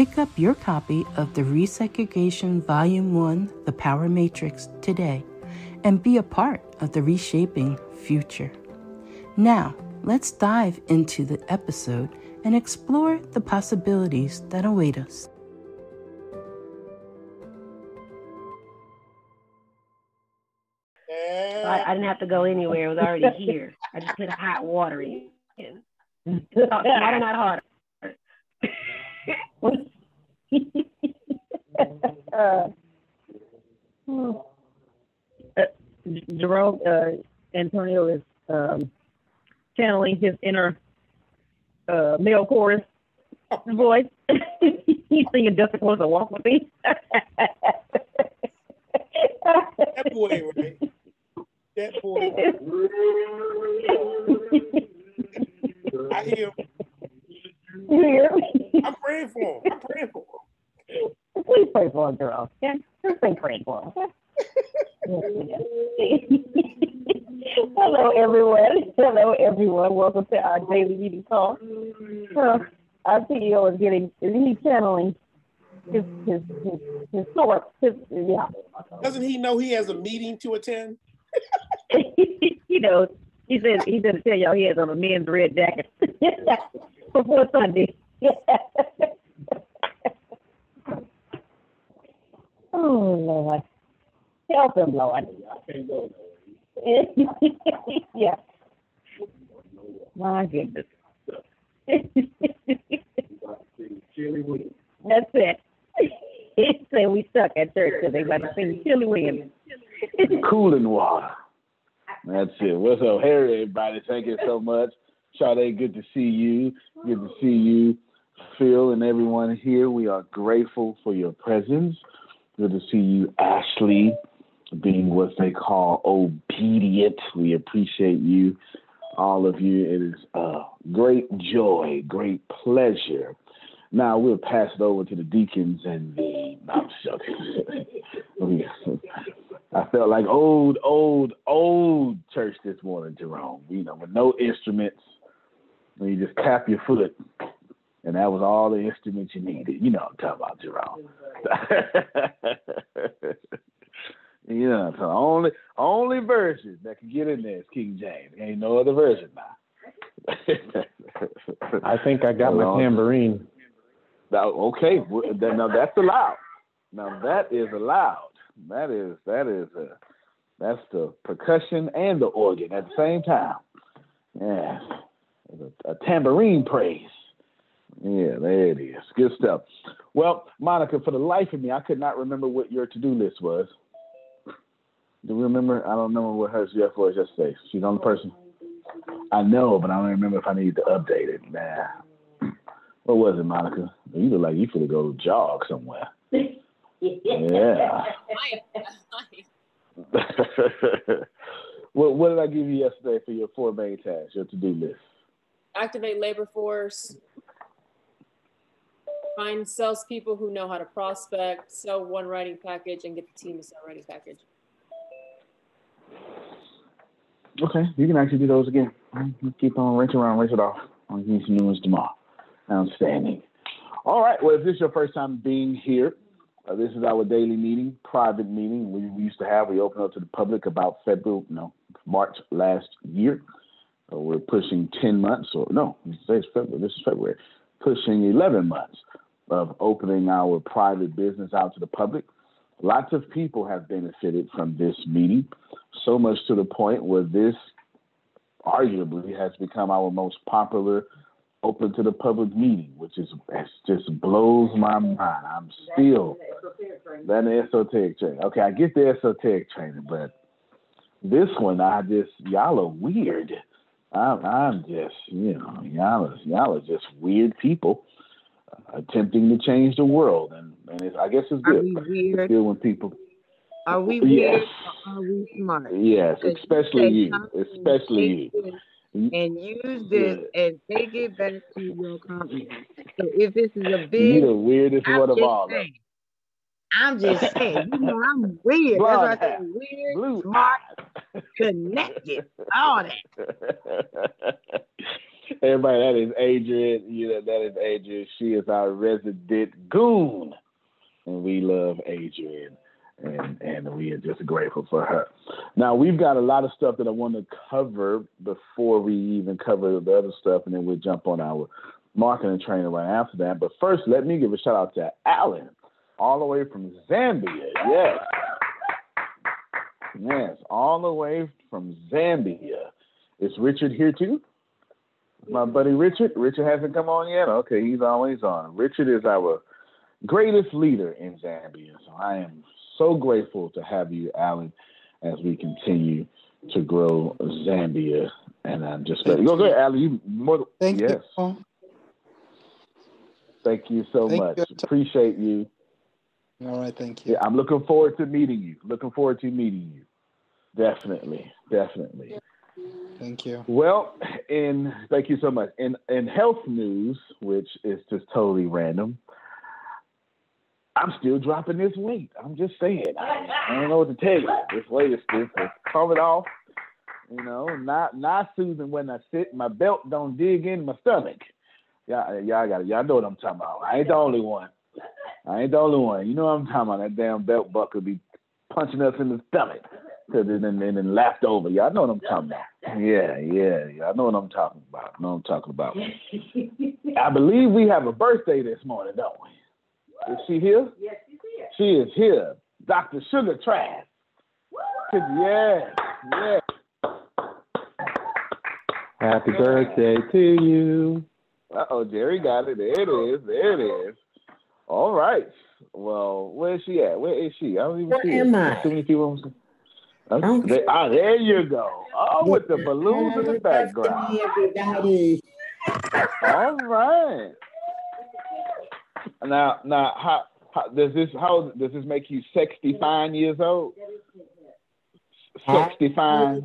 Pick up your copy of the Resegregation Volume 1 The Power Matrix today and be a part of the reshaping future. Now, let's dive into the episode and explore the possibilities that await us. I, I, didn't have to go anywhere. It was already here. I just put hot water in. Smarter, not harder. uh, Jerome uh, Antonio is um, channeling his inner uh, male chorus voice. He's singing "Just Close to Walk with Me." that boy, right? That boy. I hear him. You hear me? I'm praying for him. I'm praying for him. Please pray for him, girl. Yeah, just say pray for him. Hello, everyone. Hello, everyone. Welcome to our daily meeting call. Uh, our CEO is getting, is he channeling his, his, his, his source? His, yeah. Doesn't he know he has a meeting to attend? he knows. He said he to tell y'all he has on a men's red jacket before Sunday. oh Lord, help him, Lord. yeah. My goodness. That's it. He said we stuck at church because they about to sing Chilly Williams. Cooling water. That's it. What's up? Hey, everybody. Thank you so much. Sade, good to see you. Good to see you, Phil, and everyone here. We are grateful for your presence. Good to see you, Ashley, being what they call obedient. We appreciate you, all of you. It is a great joy, great pleasure. Now we'll pass it over to the deacons and the. No, I felt like old, old, old church this morning, Jerome. You know, with no instruments, and you just tap your foot, and that was all the instruments you needed. You know what I'm talking about, Jerome. you know, so only only version that can get in there is King James. Ain't no other version now. I think I got my tambourine. Now, okay, now that's allowed. Now that is allowed. That is that is uh that's the percussion and the organ at the same time. Yeah, a, a tambourine praise. Yeah, there it is. Good stuff. Well, Monica, for the life of me, I could not remember what your to-do list was. Do you remember? I don't remember what hers yet was yesterday. She's on the person. I know, but I don't remember if I need to update it. Nah. What was it, Monica? You look like you finna go jog somewhere. Yeah. what, what did I give you yesterday for your four main tasks, your to-do list? Activate labor force. Find salespeople who know how to prospect, sell one writing package, and get the team to sell writing package. Okay, you can actually do those again. Keep on rinse around, rinse it off. I'll give you some new ones tomorrow. Outstanding. All right. Well, if this is your first time being here, uh, this is our daily meeting, private meeting we, we used to have. We opened up to the public about February, no, March last year. We're pushing 10 months, or no, today's February. This is February. Pushing 11 months of opening our private business out to the public. Lots of people have benefited from this meeting, so much to the point where this arguably has become our most popular open to the public meeting, which is just blows my mind. I'm still that the esoteric training. Okay, I get the esoteric training, but this one I just y'all are weird. I'm, I'm just you know y'all are, y'all are just weird people uh, attempting to change the world, and and it's, I guess it's Are good. we It's weird? good when people Are we Yes. weird are we smart? yes, especially you, especially you. This And use this Yeah. and take it back to your company. So if this is a You big, the weirdest I'm one of all. saying. I'm just saying. You know, I'm weird. That's why I say weird, blue smart, eyes. connected, all that. Everybody, that is Adrian. You know, that is Adrian. She is our resident goon, and we love Adrian, and and we are just grateful for her. Now we've got a lot of stuff that I want to cover before we even cover the other stuff, and then we'll jump on our marketing trainer right after that. But first, let me give a shout out to Alan, all the way from Zambia. Yes. Yes, all the way from Zambia. Is Richard here too? My buddy Richard. Richard hasn't come on yet. Okay, he's always on. Richard is our greatest leader in Zambia. So I am so grateful to have you, Alan, as we continue to grow Zambia. And I'm just Thank go ahead, Alan. You more Thank yes. you. Thank you so Thank much. you. Appreciate you. All right, thank you. Yeah, I'm looking forward to meeting you. Looking forward to meeting you. Definitely, definitely. Thank you. Well, in thank you so much. In in health news, which is just totally random, I'm still dropping this weight. I'm just saying. I, I don't know what to tell you. This weight is still coming off. You know, not not soothing when I sit. My belt don't dig in my stomach. Y'all, y'all got it. Y'all know what I'm talking about. I ain't the only one. I ain't the only one. You know what I'm talking about. That damn belt buckle be punching us in the stomach. Cause it then and then laughed over. Y'all know what I'm talking about. Yeah, yeah, yeah. I know what I'm talking about. I know what I'm talking about. I believe we have a birthday this morning, don't we? Is she here? Yes, she's here. She is here. Dr. Sugar Trash. Yes, yes. Happy birthday to you. Uh oh, Jerry got it. There it is. There it is. All right. Well, where is she at? Where is she? I don't even Where see am her. I? Too many people. Okay. I'm- There, ah, there you go. Oh, with the balloons in the background. Everybody. All right. Now, now, how, how does this? How does this make you sixty-five years old? Sixty-five,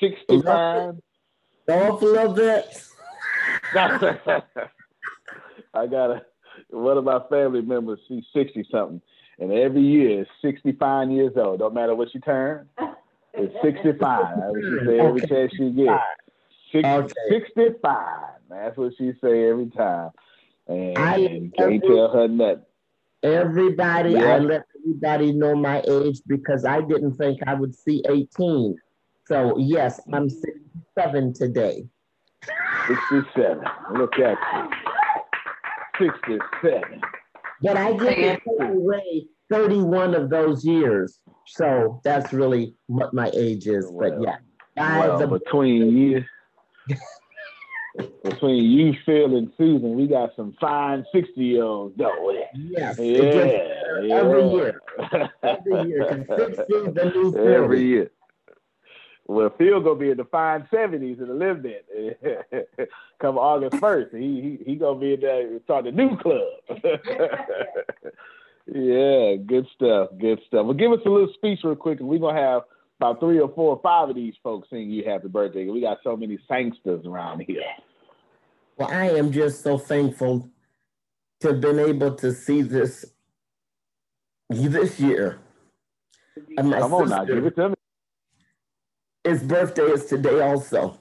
sixty-five. Awful of it. I got a one of my family members. She's sixty something, and every year is sixty-five years old. Don't matter what she turns. It's sixty-five. That's what she say every chance she gets. Six, Okay. 65. That's what she say every time. And, I- can't tell her nothing. Everybody, Yeah. I let everybody know my age because I didn't think I would see 18. So yes, I'm 67 today. 67. Look at you. 67. But I get to take away 31 of those years. So that's really what my age is. But yeah. By Well, between you, between you, Phil, and Susan, we got some fine 60 year olds, don't we? Yes, it Yeah. every year. Every year. 'cause 60 the new Every year. Well, Phil gonna be in the fine seventies and the live it. Come August first, he he he gonna be in there start a new club. yeah, good stuff, good stuff. Well, give us a little speech real quick, and we're gonna have about three or four or five of these folks sing you happy birthday. We got so many sangsters around here. Well, I am just so thankful to have been able to see this this year. And my Come on now, sister- give it to me. His birthday is today also.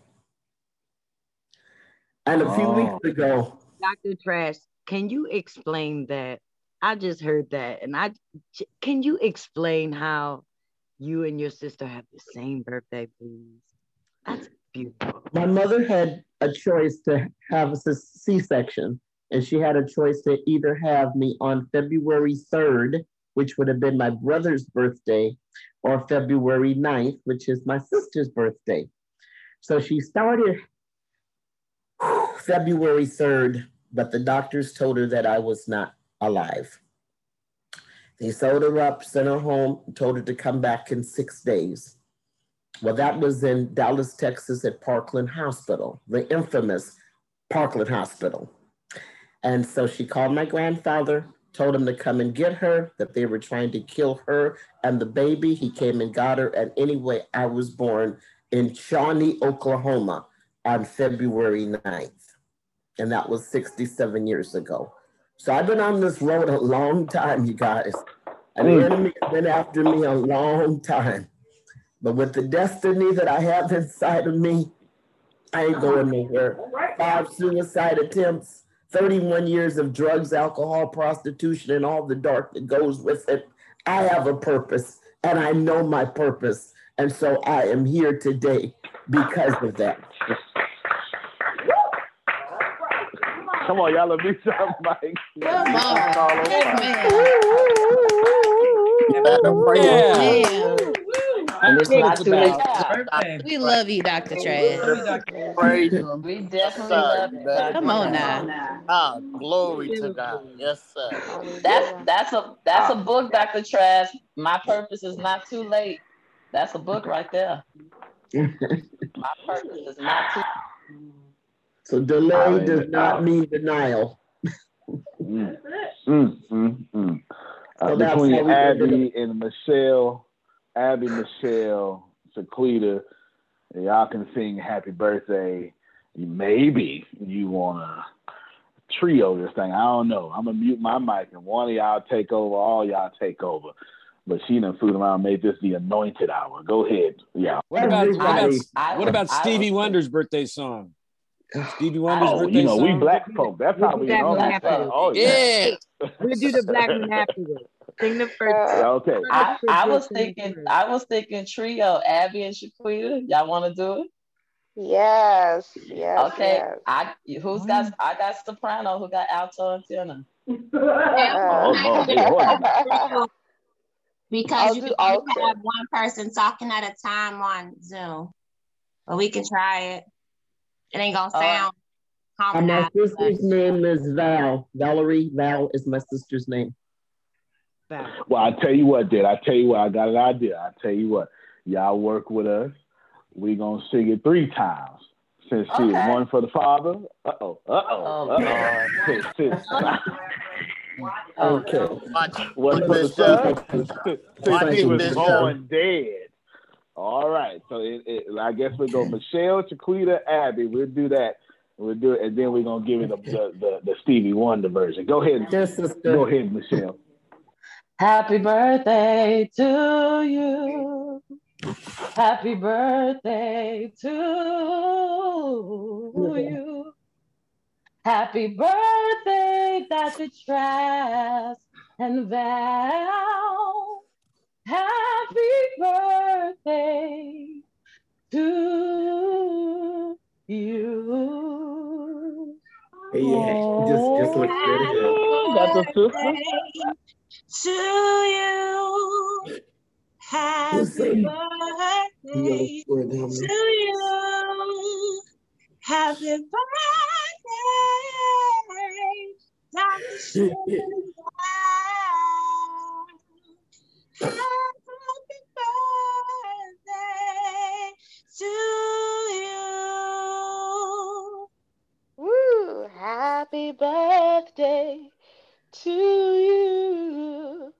And a few Oh. weeks ago, Dr. Trash, can you explain that? I just heard that. And I can you explain how you and your sister have the same birthday, please? That's beautiful. my mother had a choice to have a C-section, and she had a choice to either have me on February 3rd, which would have been my brother's birthday, or February 9th, which is my sister's birthday. So she started February 3rd, but the doctors told her that I was not alive. They sewed her up, sent her home, told her to come back in six days. Well, that was in Dallas, Texas at Parkland Hospital, the infamous Parkland Hospital. And so she called my grandfather, told him to come and get her, that they were trying to kill her and the baby. He came and got her. And anyway, I was born in Shawnee, Oklahoma on February 9th. And that was 67 years ago. So I've been on this road a long time, you guys. And the mm. enemy has been after me a long time. But with the destiny that I have inside of me, I ain't going nowhere. Five suicide attempts, 31 years of drugs, alcohol, prostitution, and all the dark that goes with it. I have a purpose and I know my purpose. And so I am here today because of that. Come on, y'all, let me some Mike. Come on. Yeah. And it's not too late. We love you, Dr. Trash. Praise We definitely love you. Come on now. Ah, glory to God. Yes, sir. That's that's a that's a book, Dr. Trash. My purpose is not too late. That's a book right there. My purpose is not too So delay does not mean denial. Mm, mm, mm. Uh, So that's between how we ended Abby and Michelle, Abby, Michelle, Shaquita, y'all can sing happy birthday. Maybe you want to trio this thing. I don't know. I'm going to mute my mic and one of y'all take over, all y'all take over. But she done fooled around, made this the anointed hour. Go ahead, y'all. What about what about, Everybody. what about Stevie Wonder's birthday song? Stevie Wonder's Oh, birthday you know, we black folk. That's how we Black know. man that. Oh, yeah. Yeah. We'll do the black one afterwards. Sing the first. Okay. I, I was thinking I was thinking trio, Abby and Shaquita. Y'all want to do it? Yes, yes, Okay. yes. I who's got I got soprano, who got alto and tenor. Oh, Lord. Because I'll you can only have one person talking at a time on Zoom. But we can try it. It ain't gonna All right. sound And my harmonized. sister's name is Val. Valerie Val is my sister's name. Well, I tell you what, did I tell you what? I got an idea. I tell you what, y'all work with us. We gonna sing it three times. Since she one for the father. Uh oh. Uh Oh. Uh oh. Since, Okay. one for the Bishop. son. Since Watch he it, was Bishop. born dead. All right. So it, it, I guess we go Michelle, Shaquita, Abby. We'll do that. We'll do it, and then we're gonna give it the the, the, the Stevie Wonder version. Go ahead. Go ahead, Michelle. Happy birthday to you. Happy birthday to you. Happy birthday, Dr. Trask and Val. Happy birthday to you. Yeah, just just look good. That's a sister. To you, happy birthday gotta swear down to there. you, happy birthday, Dr. Sugar. Happy birthday to you. Woo! Happy birthday to you.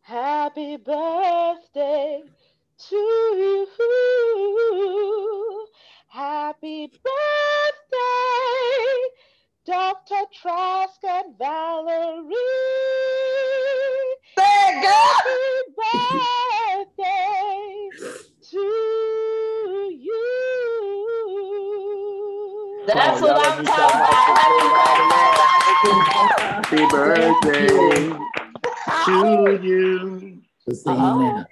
Happy birthday to you. Happy birthday, Dr. Trask and Valerie. That's what I'm talking about. Happy birthday. Happy birthday to you. Let's sing now.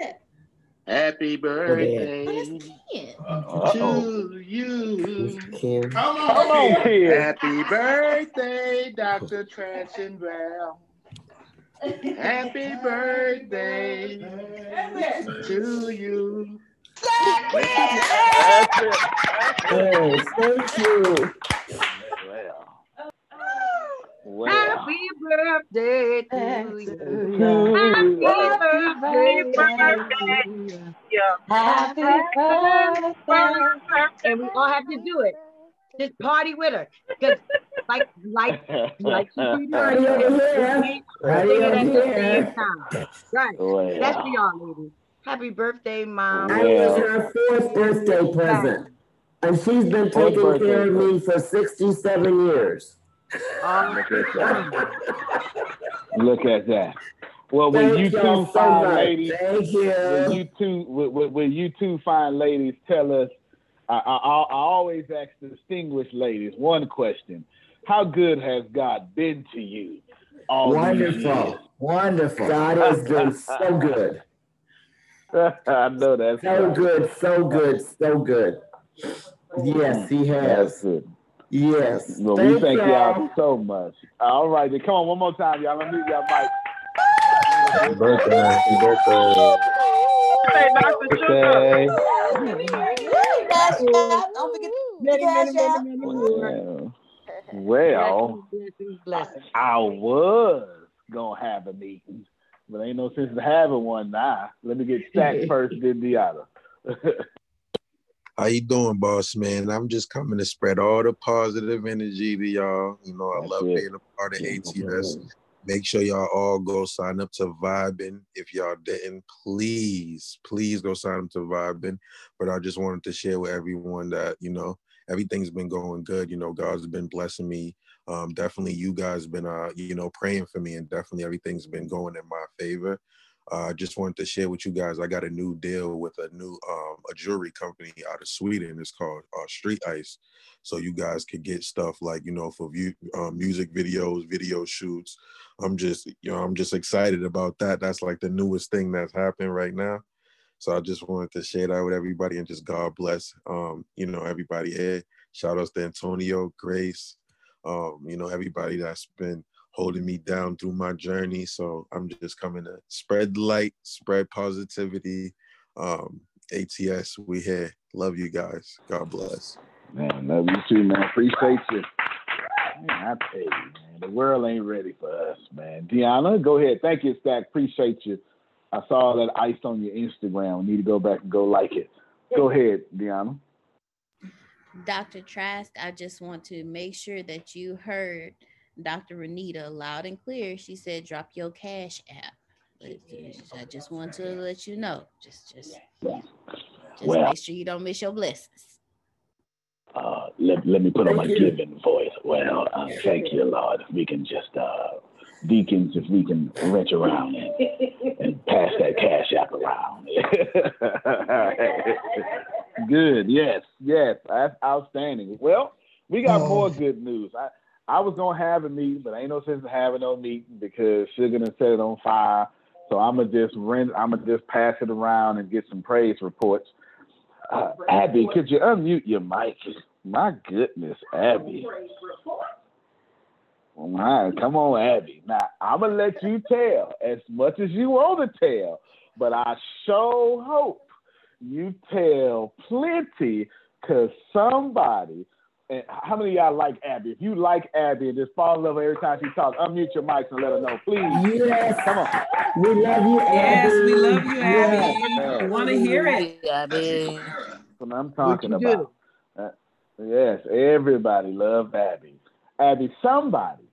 Happy birthday Uh-oh. to you. Kim. Come Come on, kid. Happy birthday, Dr. Trash and Val. Happy birthday to you. That's it. Oh, thank you. Well, Happy birthday to you. Happy birthday. Happy birthday. And we all have to do it. Just party with her. Because like like like she did Party here. we Party sing it over at the here. Right. That's for y'all, ladies. Happy birthday, mom. I was her fourth birthday present. And she's been Fourth taking birthday care of me for 67 years. Oh, Look at that. Look at that. Well, when you two so fine much. ladies, Thank when you. you two, when, when- when you two fine ladies tell us, I, I, I I always ask distinguished ladies one question: How good has God been to you? All these Wonderful. Wonderful. God has been so good. I know that. So right. good, so good, so good. Yes, he has. Yes. Well, we Thank thank y'all y'all. so much. All right, then come on one more time, y'all. Let me y'all mic. Happy birthday. Happy birthday. Hey, Dr. Okay. Cash App. Don't forget the Many, many, Cash many, App. many, many. Well. I was gonna have a meeting, but ain't no sense in having one now. Let me get Stack first, then Deanna. How you doing, boss man? I'm just coming to spread all the positive energy to y'all. You know, I That's love it. being a part of ATS. Make sure y'all all go sign up to Vibin. If y'all didn't, please, please go sign up to Vibin. But I just wanted to share with everyone that, you know, everything's been going good. You know, God's been blessing me. Um, definitely you guys been uh, you know, praying for me and definitely everything's been going in my favor. Uh, I just wanted to share with you guys. I got a new deal with a new um, a jewelry company out of Sweden. It's called uh, Street Ice. So you guys could get stuff like you know for view, um, music videos, video shoots. I'm just you know I'm just excited about that. That's like the newest thing that's happening right now. So I just wanted to share that with everybody and just God bless um, you know everybody here. Shout outs to Antonio, Grace, um, you know everybody that's been holding me down through my journey. So I'm just coming to spread light, spread positivity. Um, ATS, we here. Love you guys. God bless. Man, love you too, man. Appreciate you. Man, I you, man, the world ain't ready for us, man. Deanna, go ahead. Thank you, Stack. Appreciate you. I saw that ice on your Instagram. We need to go back and go like it. Go ahead, Deanna. Dr. Trask, I just want to make sure that you heard Dr. Renita loud and clear. She said, drop your cash app. I just want to let you know. Just just just Well- make sure you don't miss your blessings. Uh, let, let me put on my you. giving voice. Well, uh, thank you, Lord. If we can just, uh, deacons, if we can reach around and, and pass that cash app around. good. Yes. Yes. That's outstanding. Well, we got more good news. I, I was gonna have a meeting, but ain't no sense in having no meeting because Sugar done set it on fire. So I'm gonna just rent. I'm gonna just pass it around and get some praise reports. Uh, Abby, could you unmute your mic? My goodness, Abby. All right, come on, Abby. Now I'm gonna let you tell as much as you want to tell, but I sure hope you tell plenty, cause somebody. And how many of y'all like Abby? If you like Abby and just fall in love every time she talks, unmute your mics and let her know, please. Yes. Come on. We love you, Yes, we love you, Yes. Abby. We want to hear it. Abby. That's what I'm talking you about. Uh, yes, everybody love Abby. Abby, somebody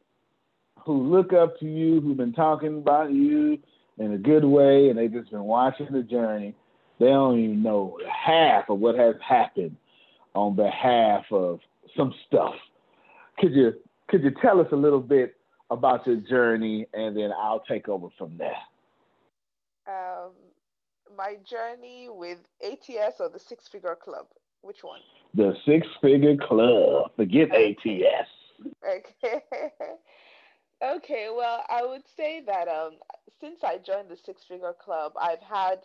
who look up to you, who've been talking about you in a good way, and they just been watching the journey. They don't even know half of what has happened on behalf of some stuff. Could you could you tell us a little bit about your journey, and then I'll take over from there. Um, my journey with ATS or the Six Figure Club? Which one? The Six Figure Club. Forget ATS. Okay. okay. Well, I would say that um, since I joined the Six Figure Club, I've had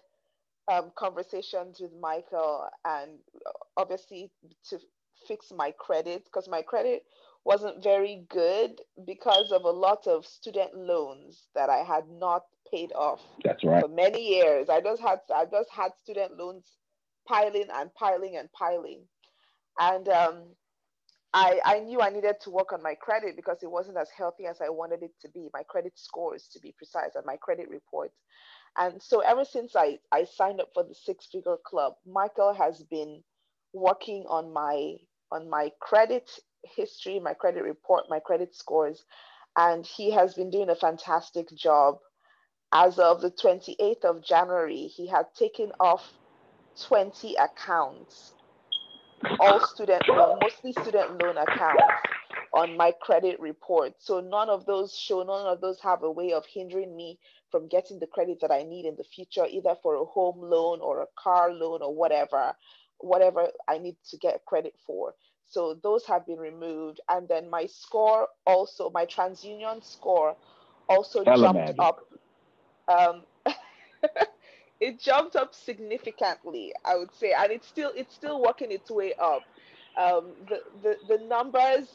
um, conversations with Michael and uh, obviously to fix my credit because my credit wasn't very good because of a lot of student loans that I had not paid off That's right. for many years. I just had I just had student loans piling and piling and piling, and um, I I knew I needed to work on my credit because it wasn't as healthy as I wanted it to be. My credit scores, to be precise, and my credit report. And so ever since I I signed up for the Six Figure Club, Michael has been working on my on my credit history, my credit report, my credit scores, and he has been doing a fantastic job. As of the 28th of January, he had taken off 20 accounts, all student loan, mostly student loan accounts on my credit report. So none of those show, none of those have a way of hindering me from getting the credit that I need in the future, either for a home loan or a car loan or whatever, whatever I need to get credit for. So those have been removed. And then my score also, my TransUnion score also Tell jumped up. Um, it jumped up significantly, I would say, and it's still it's still working its way up. Um, the, the the numbers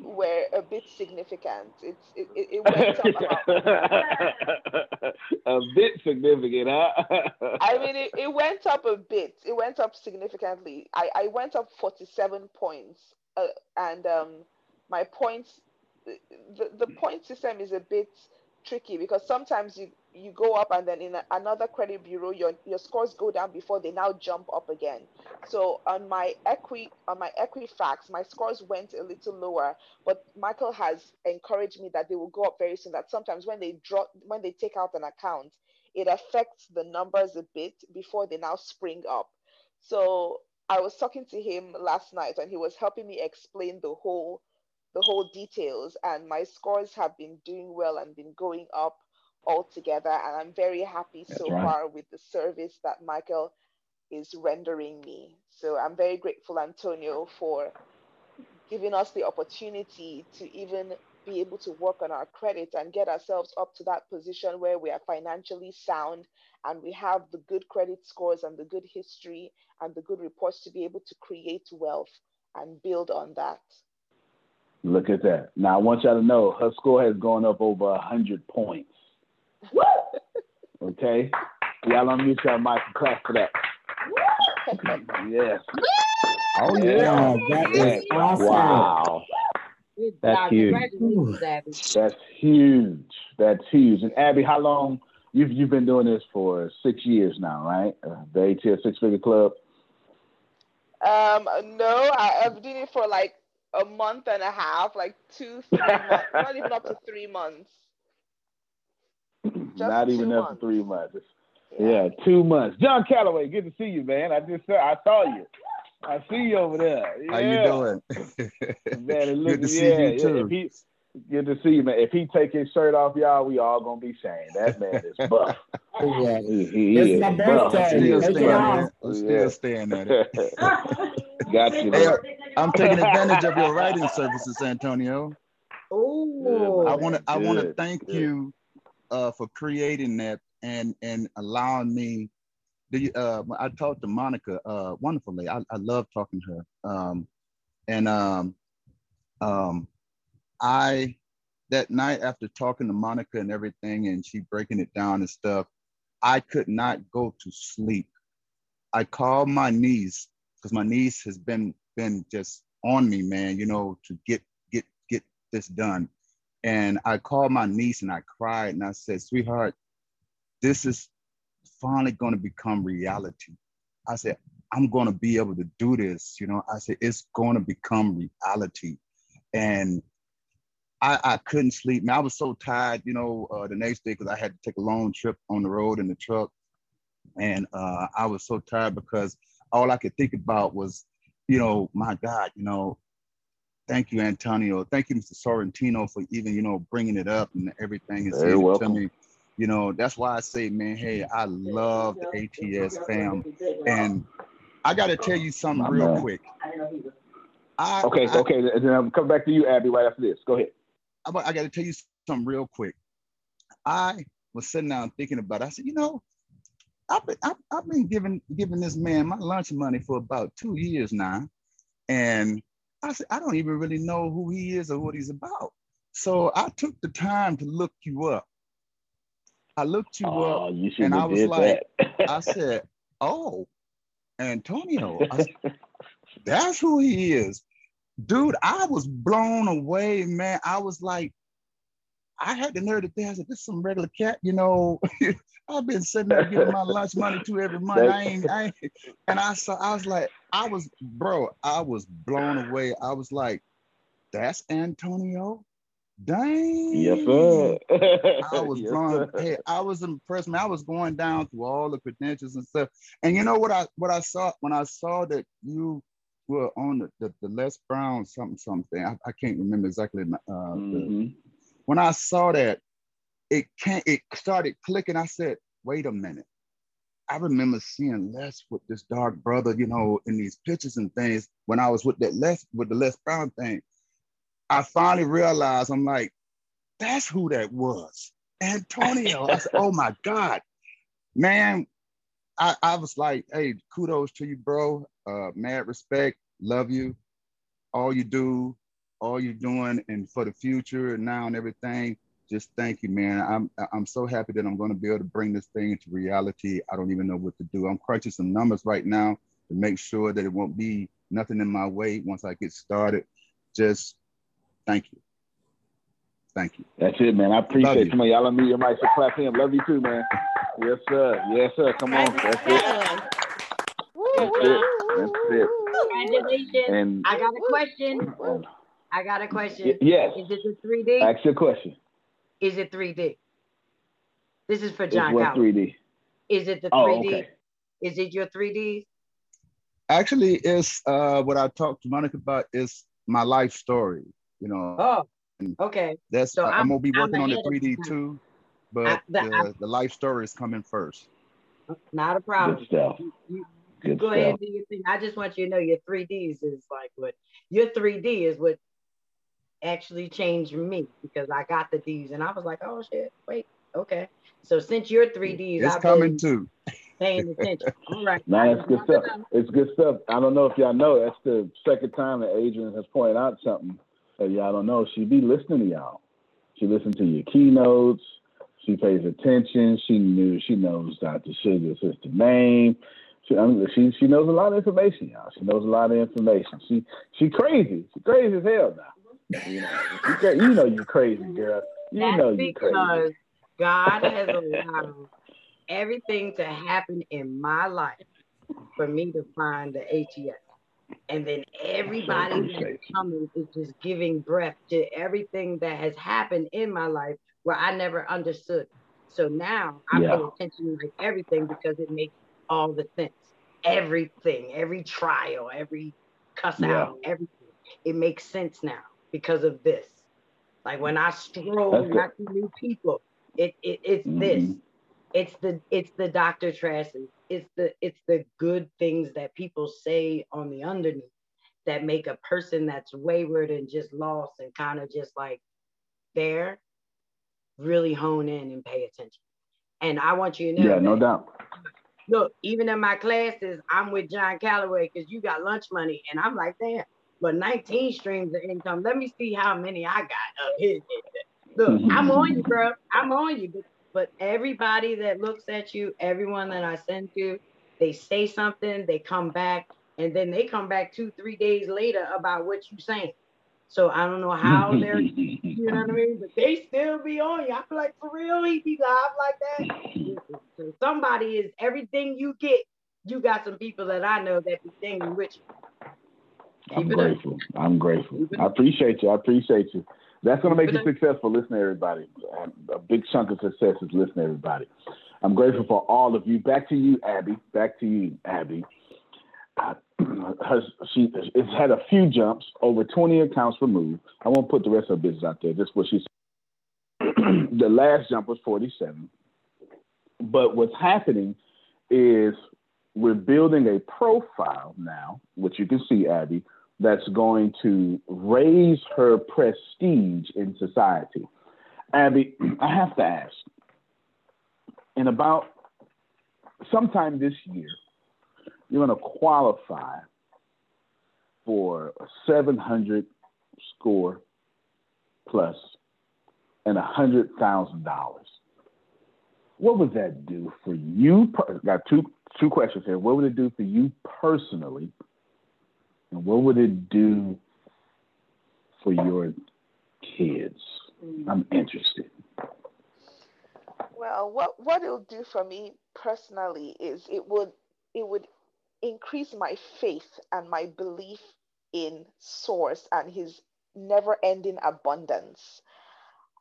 were a bit significant. It's it, it, it went up about a bit significant, huh? I mean, it, it went up a bit. It went up significantly. I, I went up 47 points. Uh, and um, my points, the, the point system is a bit tricky because sometimes you, you go up and then in a, another credit bureau, your, your scores go down before they now jump up again. So on my equi on my Equifax, my scores went a little lower, but Michael has encouraged me that they will go up very soon. That sometimes when they draw when they take out an account, it affects the numbers a bit before they now spring up. So I was talking to him last night and he was helping me explain the whole the whole details and my scores have been doing well and been going up altogether and I'm very happy so right. far with the service that Michael is rendering me. So I'm very grateful Antonio for giving us the opportunity to even be able to work on our credit and get ourselves up to that position where we are financially sound and we have the good credit scores and the good history and the good reports to be able to create wealth and build on that. Look at that. Now I want y'all to know her score has gone up over a hundred points. okay, y'all unmute your mic and clap for that. yes. Oh, yeah. That is Yes. awesome. Wow. That's huge. That's huge. That's huge. And Abby, how long you've you've been doing this for? Six years now, right? Uh, the ATS Six Figure Club. Um, no, I, I've been doing it for like a month and a half, like two, three months, not even up to three months. Just Not even two up to three months. Yeah. two months. John Calloway, good to see you, man. I just saw I saw you. I see you over there. How you doing? Man, it Good look, to see yeah, you too. If he, good to see you, man. If he take his shirt off, y'all, we all gonna be saying that man is buff. Yeah. He, he It's is my birthday. He Still is staying at it. I'm still Yeah. staying at it. Got you. Hey. I'm taking advantage of your writing services, Antonio. Oh, I want to I want to thank good. you uh, for creating that and and allowing me. Do uh, I talked to Monica uh, wonderfully. I, I love talking to her. Um, and um, um, I that night after talking to Monica and everything, and she breaking it down and stuff, I could not go to sleep. I called my niece because my niece has been been just on me, man. You know, to get get get this done. And I called my niece and I cried and I said, "Sweetheart, this is finally going to become reality." I said, "I'm going to be able to do this." You know, I said, "It's going to become reality," and I, I couldn't sleep. Man, I was so tired, you know, uh, the next day because I had to take a long trip on the road in the truck. And uh, I was so tired because all I could think about was, you know, my God, you know, thank you, Antonio. Thank you, Mr. Sorrentino, for even, you know, bringing it up and everything and saying it to me. You know, that's why I say, man, hey, I love the ATS fam. And I got to tell you something My real man. quick. I, Okay, I- okay. Then I'm come back to you, Abby, right after this. Go ahead. I, I got to tell you something real quick. I was sitting down thinking about. It. I said, you know, I've been I've, I've been giving giving this man my lunch money for about two years now, and I said I don't even really know who he is or what he's about. So I took the time to look you up. I looked you Oh, up, you and I was like. I said, oh, Antonio, said, that's who he is. Dude, I was blown away, man. I was like, I had the nerve to think, I said, this is some regular cat, you know. I've been sitting there giving my lunch money to every month. I ain't, I ain't, and I saw, I was like, I was, bro, I was blown away. I was like, that's Antonio? Dang. Yes, sir. I was Yes, blown. sir. Hey, I was impressed, man. I was going down through all the credentials and stuff. And you know what I what I saw when I saw that you were on the, the, the Les Brown something something. I, I can't remember exactly uh, Mm-hmm. the, when I saw that, it can't it started clicking. I said, wait a minute. I remember seeing Les with this dark brother, you know, in these pictures and things when I was with that Les with the Les Brown thing. I finally realized I'm like, that's who that was. Antonio. I said, oh my God. Man, I, I was like, hey, kudos to you, bro. Uh, mad respect, love you. All you do, all you're doing, and for the future and now and everything. Just thank you, man. I'm I'm so happy that I'm going to be able to bring this thing into reality. I don't even know what to do. I'm crunching some numbers right now to make sure that it won't be nothing in my way once I get started. Just thank you. Thank you. That's it, man. I appreciate you. it. Come on, y'all. Let me your mic so clap him. Love you too, man. Yes, sir. Yes, sir. Come on. That's it. That's it. That's it. Congratulations. And I got a question. Oh, I got a question. Y- yes. Is it the 3D? ask your question. Is it 3D? This is for It's John what Cowley. 3D? Is it the Oh, 3D? Oh, okay. Is it your 3D? Actually, it's uh, what I talked to Monica about is my life story. You know, Oh, okay. that's So I- I'm, I'm- gonna be working on the 3D too, but I- the- the, the life story is coming first. Not a problem. Good stuff. You, you Good go ahead and do your thing. I just want you to know your 3Ds is like what your 3D is what actually changed me because I got the Ds and I was like, oh shit, wait, okay. So since you're 3Ds, It's I've coming been too. paying attention. All right. No, I that's just good want to stuff. It's good stuff. I don't know if y'all know. That's the second time that Adrian has pointed out something that y'all don't know. She be listening to y'all. She listens to your keynotes. She pays attention. She knew. She knows Dr. Sugar's sister name. She, I mean, she she knows a lot of information, y'all. She knows a lot of information. She she crazy. She crazy as hell now. You know, you know you crazy, girl. You That's know you crazy. because God has allowed everything to happen in my life for me to find the ATS. And then everybody that's coming is just giving breath to everything that has happened in my life where I never understood. So now I Yeah. pay attention to like everything because it makes all the sense. Everything, every trial, every cuss Yeah. out, everything. It makes sense now because of this. Like when I stroll That's and I see new people, it, it it's this. Mhm. It's the it's the Dr. Trasses. It's the it's the good things that people say on the underneath that make a person that's wayward and just lost and kind of just like there really hone in and pay attention. And I want you to know Yeah, no doubt. look, even in my classes, I'm with John Calloway because you got lunch money. And I'm like, damn, but 19 streams of income. Let me see how many I got of his. Look, mm-hmm. I'm on you, bro. I'm on you. But, but everybody that looks at you, everyone that I send to, they say something, they come back, and then they come back two, three days later about what you saying. So I don't know how they're, you know what I mean? But they still be on you. I feel like for real, he be live like that. So somebody is everything you get. You got some people that I know that be thinking with you. I'm up. grateful. I'm grateful. I appreciate you. I appreciate you. That's going to make you successful. Listen to everybody. A big chunk of success is listen to everybody. I'm grateful for all of you. Back to you, Abby. Back to you, Abby. Uh, her, she it's had a few jumps, over 20 accounts removed. I won't put the rest of her business out there. Just what she said. the last jump was 47. But what's happening is we're building a profile now, which you can see, Abby, that's going to raise her prestige in society. Abby, I have to ask, in about sometime this year, you're going to qualify for a 700 score plus and a hundred thousand dollars. What would that do for you? per- Got two two questions here. What would it do for you personally, and what would it do for your kids? I'm interested. Well, what what it'll do for me personally is it would it would increase my faith and my belief in Source and His never-ending abundance,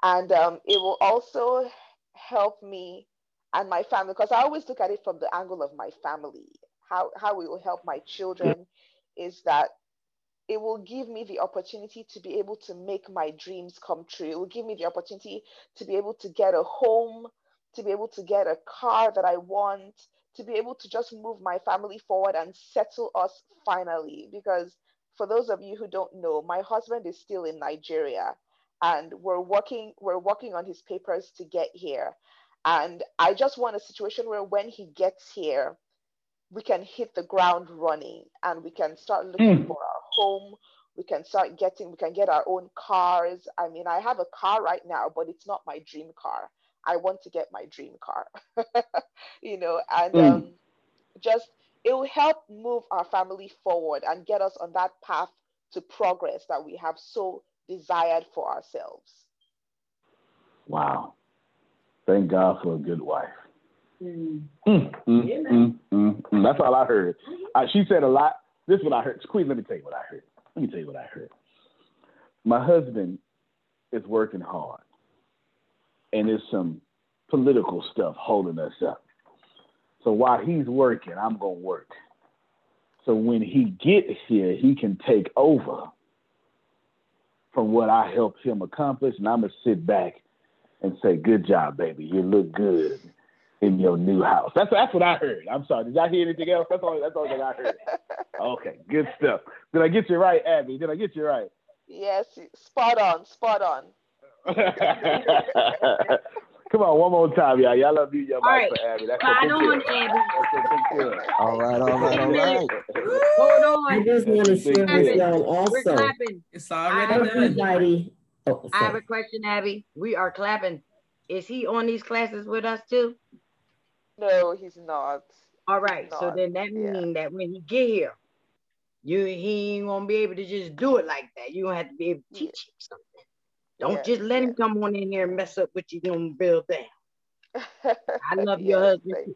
and um, it will also help me and my family because I always look at it from the angle of my family. How how it will help my children is that it will give me the opportunity to be able to make my dreams come true. It will give me the opportunity to be able to get a home, to be able to get a car that I want, to be able to just move my family forward and settle us finally. Because for those of you who don't know, my husband is still in Nigeria and we're working we're working on his papers to get here. And I just want a situation where when he gets here, we can hit the ground running and we can start looking Mm. for our home we can start getting we can get our own cars i mean i have a car right now but it's not my dream car i want to get my dream car you know and Mm. um, just it will help move our family forward and get us on that path to progress that we have so desired for ourselves Wow. Thank God for a good wife. Mm, mm, mm, mm, mm. That's all I heard. Uh, she said a lot. This is what I heard. Queen, let me tell you what I heard. Let me tell you what I heard. My husband is working hard, and there's some political stuff holding us up. So while he's working, I'm gonna work. So when he get here, he can take over from what I helped him accomplish, and I'm gonna sit back and say, "Good job, baby. You look good in your new house." That's that's what I heard. I'm sorry. Did y'all hear anything else? That's all. That's all that I heard. Okay, good stuff. Did I get you right, Abby? Did I get you right? yes spot on spot on Come on, one more time, y'all. Y'all love you, your All mic right. for Abby. That's Spot what on, took care. Abby. That's what took care. All right, all right, all right. Hold on. I just want to share with Clapping. y'all We're also. clapping. It's already done. Everybody, oh, I have a question, Abby. We are clapping. Is he on these classes with us too? No he's not All right. So then that means that when he get here, you he ain't gonna be able to just do it like that. You gonna have to be able to teach him something. Don't Yes, just let him come on in here and mess up what you gonna build down. I love your husband.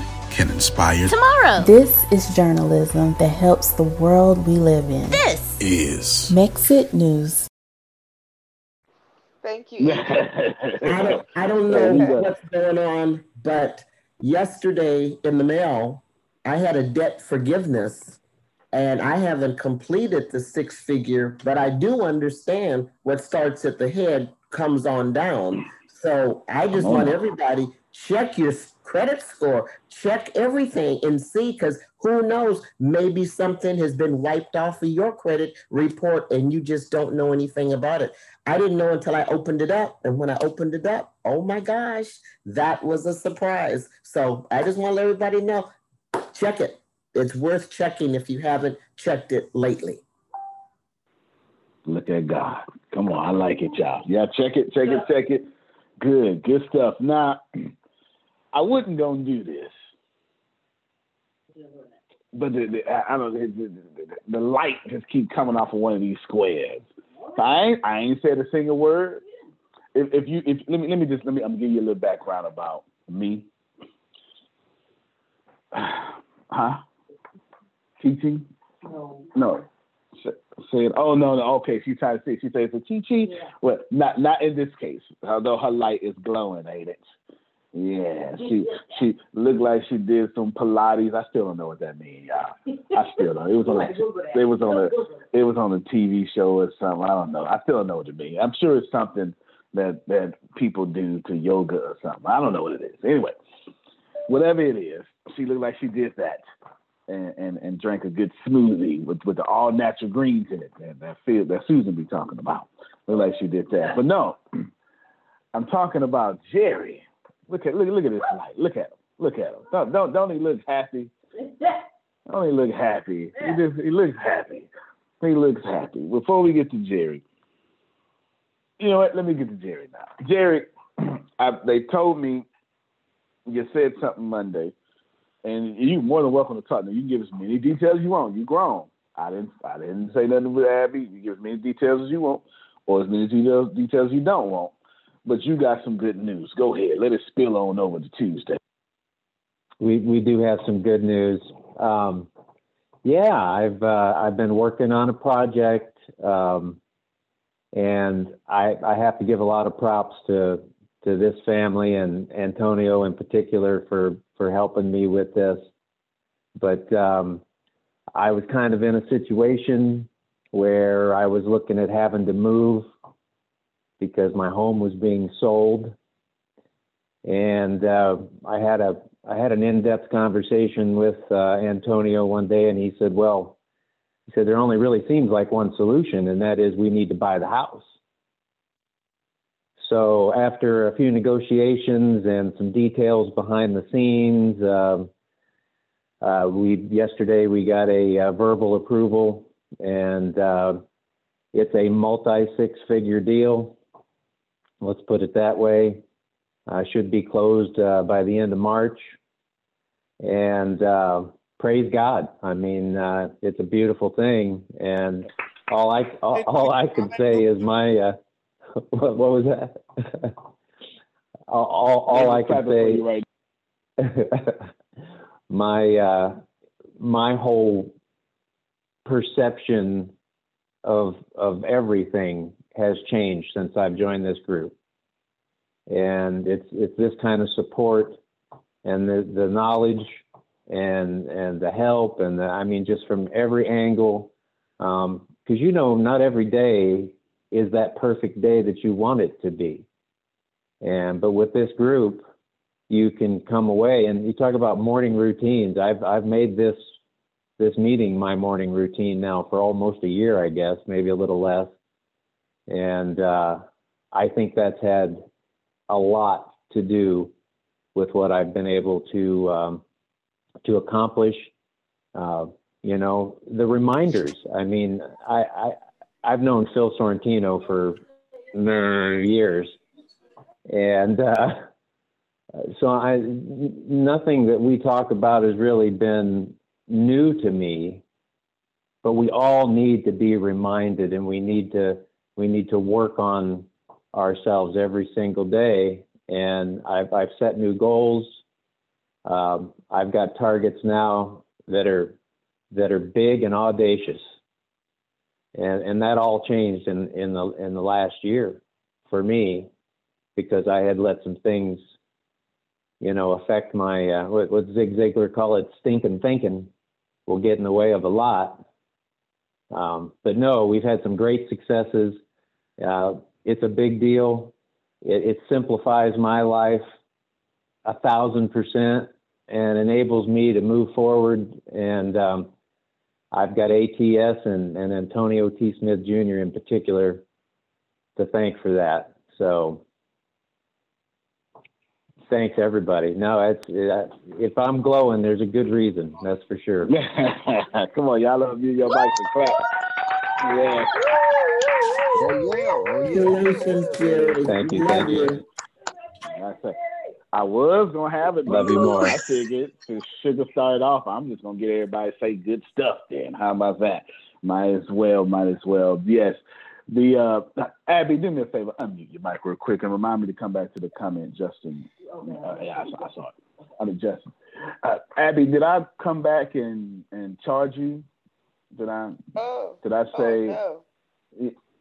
can inspire. Tomorrow. This is journalism that helps the world we live in. This is Mexit News. Thank you. I don't, I don't know what's going on, but yesterday in the mail, I had a debt forgiveness and I haven't completed the six figure, but I do understand what starts at the head comes on down. So I just want everybody check your credit score, check everything and see because who knows, maybe something has been wiped off of your credit report and you just don't know anything about it. I didn't know until I opened it up. And when I opened it up, oh my gosh, that was a surprise. So I just want to let everybody know check it. It's worth checking if you haven't checked it lately. Look at God. Come on, I like it, y'all. Yeah, check it, check it, check it. Good, good stuff. Now, I wouldn't go and do this, but the, the, I don't. The, the, the light just keep coming off of one of these squares. So I ain't, I ain't said a single word. If, if you, if let me, let me just let me. I'm gonna give you a little background about me. Huh? Teaching? No. No. Saying, oh no, no, okay. She's trying to say she says a chi chi. Yeah. Well, not not in this case. Although her light is glowing, ain't it? Yeah, she she looked like she did some Pilates. I still don't know what that means, y'all. I still don't. It was on a it was on a it was on a TV show or something. I don't know. I still don't know what it means. I'm sure it's something that that people do to yoga or something. I don't know what it is. Anyway, whatever it is, she looked like she did that and, and, and drank a good smoothie with, with the all natural greens in it that that, feel, that Susan be talking about. Looked like she did that. But no, I'm talking about Jerry. Look at look, look at this light. Look at him. Look at him. Don't don't don't he look happy? Don't he look happy? He just he looks happy. He looks happy. Before we get to Jerry, you know what? Let me get to Jerry now. Jerry, I, they told me you said something Monday, and you're more than welcome to talk. Now you can give us many details you want. You grown. I didn't. I didn't say nothing with Abby. You give as many details as you want, or as many details details you don't want. But you got some good news. Go ahead. Let it spill on over to Tuesday. We we do have some good news. Um, yeah, I've uh, I've been working on a project, um, and I I have to give a lot of props to to this family and Antonio in particular for for helping me with this. But um, I was kind of in a situation where I was looking at having to move because my home was being sold, and uh, I had a I had an in-depth conversation with uh, Antonio one day, and he said, "Well, he said there only really seems like one solution, and that is we need to buy the house." So after a few negotiations and some details behind the scenes, uh, uh, we yesterday we got a, uh, verbal approval, and uh, it's a multi six-figure deal. Let's put it that way. Uh, should be closed uh, by the end of March, and praise God. I mean, it's a beautiful thing, and all I all, all I can say is my what, what was that? all, all, all I can say, right. my uh, my whole perception of of everything has changed since I've joined this group, and it's it's this kind of support and the the knowledge and and the help and the, I mean just from every angle because um, you know not every day is that perfect day that you want it to be. And but with this group, you can come away and you talk about morning routines. I've I've made this this meeting my morning routine now for almost a year, I guess, maybe a little less. And uh, I think that's had a lot to do with what I've been able to um, to accomplish. Uh, you know, the reminders. I mean, I, I I've known Phil Sorrentino for years, and uh, so I nothing that we talk about has really been new to me. But we all need to be reminded, and we need to we need to work on ourselves every single day. And I've I've set new goals, Um, I've got targets now that are that are big and audacious, and and that all changed in in the in the last year for me because I had let some things, you know, affect my uh, what what Zig Ziglar call it stinking thinking will get in the way of a lot. Um, but no, we've had some great successes. Uh, it's a big deal. It, it simplifies my life a thousand percent and enables me to move forward. And um, I've got ATS and, and Antonio T. Smith Jr. in particular to thank for that. So thanks everybody. No, it's uh, if I'm glowing, there's a good reason. That's for sure. Come on, y'all love you, your mics and clap. Yeah. Oh yeah, oh yeah. Congratulations, Jerry. Thank you, thank you. I was gonna have it, Love but you more. I figured since Sugar started off, I'm just gonna get everybody to say good stuff. Then how about that? Might as well, might as well. Yes. The uh, Abby, do me a favor, unmute your mic real quick and remind me to come back to the comment, Justin. Uh, yeah, I saw, I saw it. I mean, Justin. Uh, Abby, did I come back and and charge you? Did I? Oh. Did I say? Oh,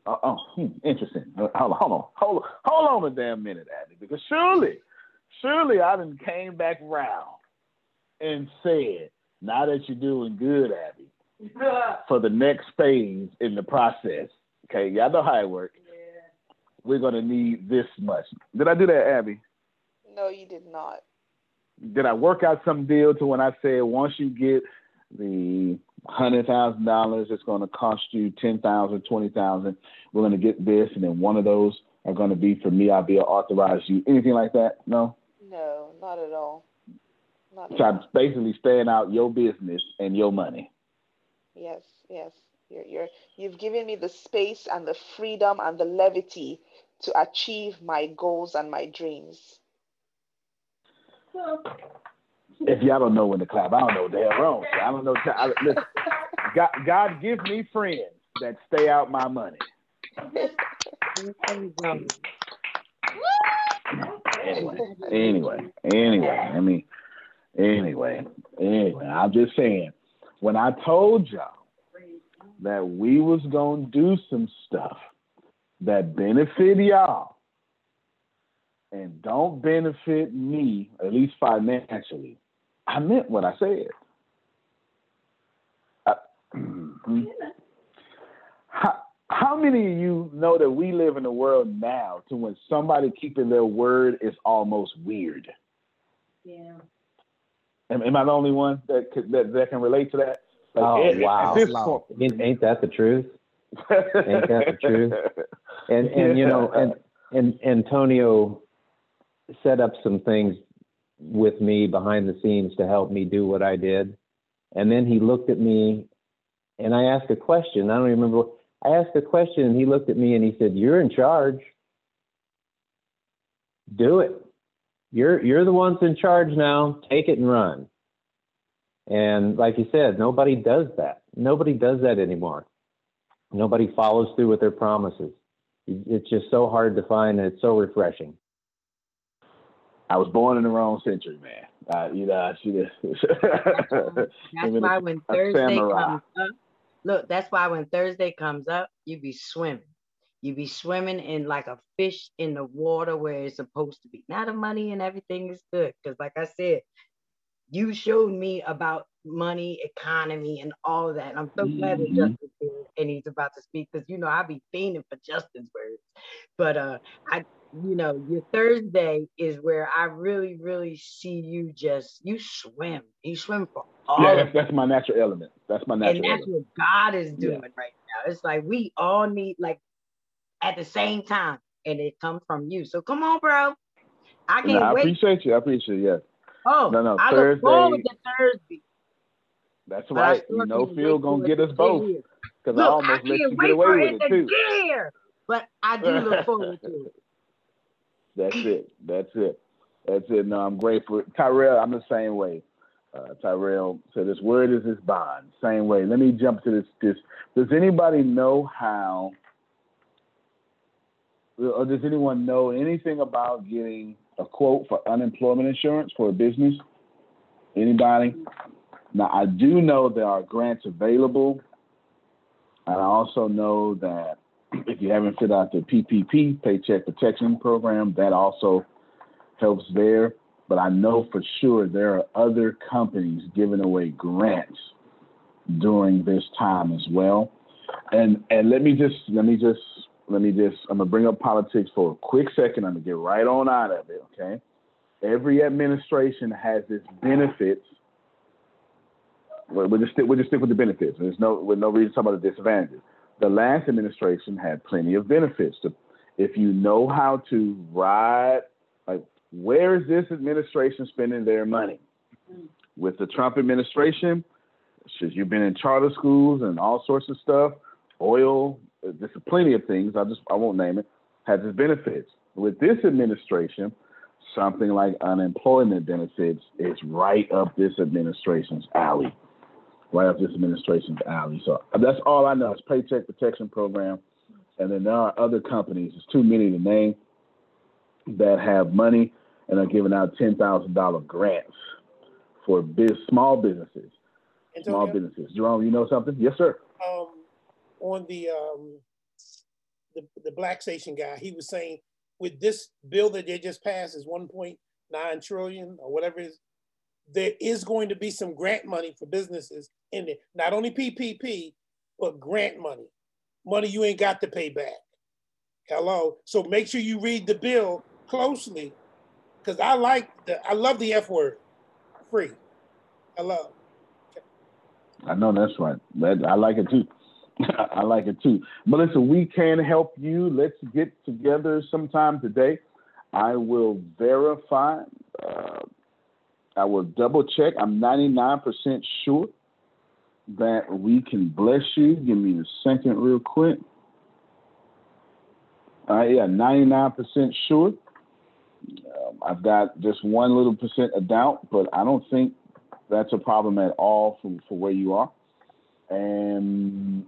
Uh, oh, hmm, interesting. Uh, Hold on, hold on, hold on, hold on a damn minute, Abby, because surely, surely I done came back round and said, now that you're doing good, Abby, for the next phase in the process, okay, y'all know how it works. We're gonna need this much. Did I do that, Abby? No. You did not. Did I work out some deal to when I said once you get the hundred thousand dollars, it's going to cost you ten thousand, twenty thousand. We're going to get this, and then one of those are going to be for me. I'll be to you. Anything like that? No. No, not at all. Not at So I'm all. basically staying out your business and your money. Yes, yes. You're, you're, you've given me the space and the freedom and the levity to achieve my goals and my dreams. If y'all don't know when to clap, I don't know what the hell wrong. So I don't know. I, listen, God, God give me friends that stay out my money. Anyway, anyway, anyway. I mean, anyway, anyway. I'm just saying. When I told y'all that we was gonna do some stuff that benefit y'all and don't benefit me, at least financially, I meant what I said. I- uh, how, how many of you know that we live in a world now to when somebody keeping their word is almost weird? Yeah. Am, am I the only one that could, that, that can relate to that? Like, Oh at- at wow! this point- Ain't, ain't that the truth? Ain't that the truth? And and you know, and and Antonio set up some things with me behind the scenes to help me do what I did. And then he looked at me and I asked a question. I don't remember. I asked a question and he looked at me and he said, "You're in charge. Do it. You're you're the ones in charge now. Take it and run." And like you said, nobody does that. Nobody does that anymore. Nobody follows through with their promises. It's just so hard to find and it's so refreshing. I was born in the wrong century, man. Uh, you know, I should have. That's why when Thursday comes up, look, that's why when Thursday comes up, you be swimming. You be swimming in like a fish in the water where it's supposed to be. Now the money and everything is good. Because like I said, you showed me about money, economy, and all that. And I'm so glad that Mhm. Justin's here and he's about to speak because you know I be fiending for Justin's words. But uh I you know, your Thursday is where I really, really see you just you swim. You swim for all yeah, that's, that's my natural element. That's my natural and that's element. what God is Yeah. doing right now. It's like we all need like at the same time, and it comes from you. So come on, bro. I can't I wait. appreciate you. I appreciate you. Yeah. Oh, no, no. I Thursday. look forward to Thursday. That's right. You know, Phil gonna get us both because I Look, I almost let you wait get away for with it it to too. But I do look forward to it. That's it. That's it. That's it. No, I'm grateful. Tyrell, I'm the same way. Uh, Tyrell said, "This word is his bond." Same way. Let me jump to this. This. Does anybody know how? Or does anyone know anything about getting a quote for unemployment insurance for a business? Anybody? Now, I do know there are grants available. And I also know that if you haven't filled out the PPP, Paycheck Protection Program, that also helps there. But I know for sure there are other companies giving away grants during this time as well. And and let me just let me just let me just I'm gonna bring up politics for a quick second. I'm gonna get right on out of it, okay? Every administration has its benefits. We'll, just stick we'll just stick with the benefits. There's no with no reason to talk about the disadvantages. The last administration had plenty of benefits. To, if you know how to ride, like where is this administration spending their money? Mm-hmm. With the Trump administration, since you've been in charter schools and all sorts of stuff, oil, there's plenty of things. I just I won't name it. Has its benefits. With this administration, something like unemployment benefits is right up this administration's alley. Right up this administration's alley. So that's all I know. It's Paycheck Protection Program, and then there are other companies. There's too many to name that have money and are giving out ten thousand dollar grants for biz, small businesses. Small businesses. Jerome, you know something? Yes, sir. um, on the um, the the black station guy, he was saying with this bill that they just passed is 1.9 trillion or whatever it is, there is going to be some grant money for businesses in there. Not only PPP, but grant money, money you ain't got to pay back. Hello, so make sure you read the bill closely, because I like the I love the F word, free. Hello. I know that's right. I like it too. I like it too. But listen, we can help you. Let's get together sometime today. I will verify. Uh, I will double check. I'm 99% sure that we can bless you. Give me a second, real quick. Uh, yeah, 99% sure. Um, I've got just one little percent of doubt, but I don't think that's a problem at all for, for where you are. And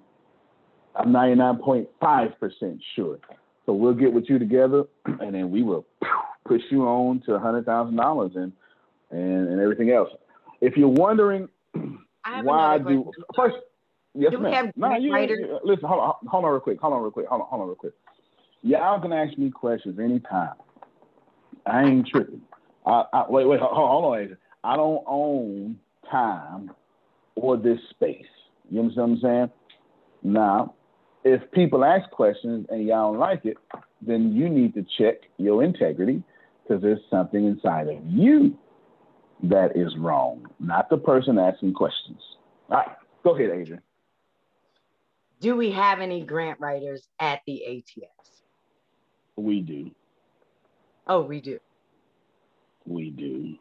I'm 99.5% sure. So we'll get with you together and then we will push you on to $100,000 and, and, and everything else. If you're wondering why do, first, yes, Do we ma'am. have No, you, you- listen, hold on, hold on real quick. Hold on real quick. Hold on, hold on real quick. Y'all can ask me questions anytime. I ain't tripping. I, I, wait, wait, hold, hold on, Adrian. I don't own time or this space. You understand what I'm saying? Now, if people ask questions and y'all don't like it, then you need to check your integrity because there's something inside of you that is wrong, not the person asking questions. All right, go ahead, Adrian. Do we have any grant writers at the ATS? We do. Oh, we do. We do.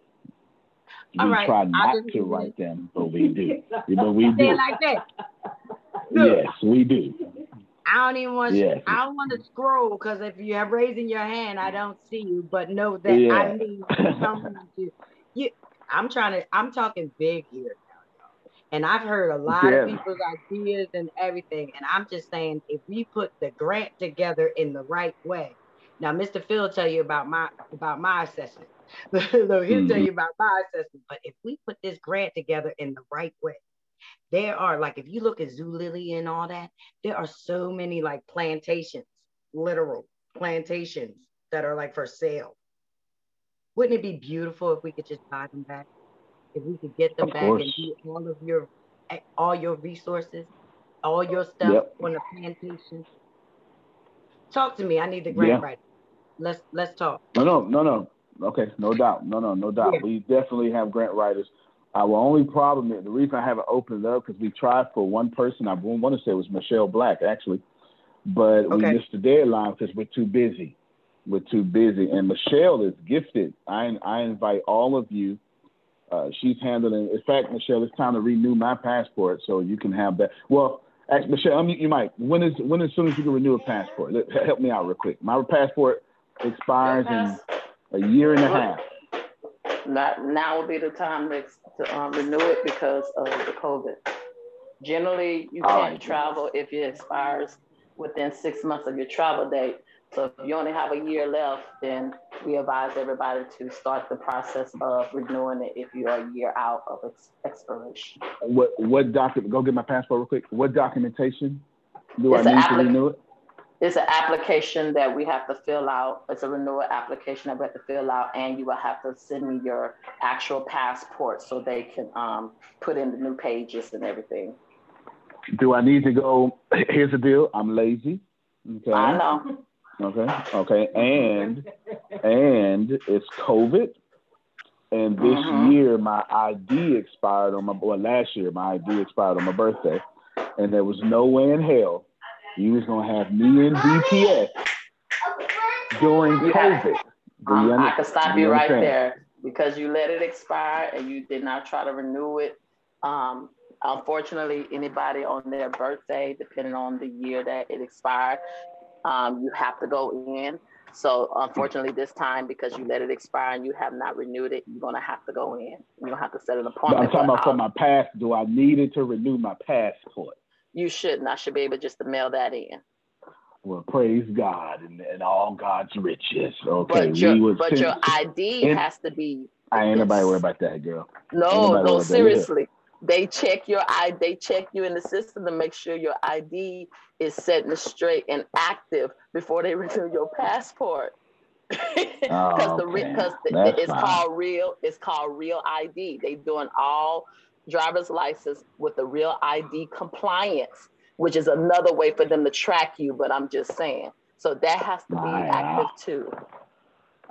All we right, try not to write them, but we do. but we do. like that. Yes, we do. I don't even want. Yes. I don't want to scroll because if you're raising your hand, I don't see you. But know that Yeah. I need someone to. You, I'm trying to. I'm talking big here now, y'all. And I've heard a lot of people's ideas and everything. And I'm just saying, if we put the grant together in the right way. Now, Mr. Phil will tell you about my about my assessment. he'll tell Mhm. you about my assessment. But if we put this grant together in the right way, there are like if you look at Zillow and all that, there are so many like plantations, literal plantations that are like for sale. Wouldn't it be beautiful if we could just buy them back? If we could get them Of back and course. do all of your eh, all your resources, all your stuff Yep. on the plantation. Talk to me. I need the grant Yeah. writer. Let's let's talk. No, no, no, no. Okay, no doubt. No, no, no doubt. Yeah. We definitely have grant writers. Our only problem is the reason I haven't opened it up because we tried for one person. I want to say it was Michelle Black actually, but we missed the deadline because we're too busy. We're too busy. And Michelle is gifted. I I invite all of you. Uh, she's handling. In fact, Michelle, it's time to renew my passport so you can have that. Well, ask Michelle. I mean, you might. When is when as soon as you can renew a passport? Let, help me out real quick. My passport expires in a year and a half. Not, now would be the time to, to um, renew it because of the COVID. Generally, you can't right. travel if it expires within six months of your travel date. So if you only have a year left, then we advise everybody to start the process of renewing it if you're a year out of its expiration. What what document? Go get my passport real quick. What documentation do It's I need to renew it? It's an application that we have to fill out. It's a renewal application that we have to fill out, and you will have to send me your actual passport so they can um, put in the new pages and everything. Do I need to go? Here's the deal. I'm lazy. Okay. I know. Okay. Okay. And and it's COVID. And this Mhm. year my ID expired on my well last year my ID expired on my birthday, and there was no way in hell you was gonna have me in DPS during COVID. Um, I can stop you right there because you let it expire and you did not try to renew it. Um, unfortunately, anybody on their birthday, depending on the year that it expired, um, you have to go in. So unfortunately, this time because you let it expire and you have not renewed it, you're gonna have to go in. You're gonna have to set an But I'm talking about for my pass. Do I need it to renew my passport? you shouldn't. I should be able just to mail that in. Well, praise God and, and all God's riches. Okay, But your we would but your ID in- has to be I ain't nobody worried about that, girl. No, no, seriously. They check your I they check you in the system to make sure your ID is set and straight and active before they renew your passport. Because Oh, the because it's fine. called real, it's called real ID. They doing all driver's license with the real ID compliance, which is another way for them to track you. But I'm just saying. So that has to be Wow. active too.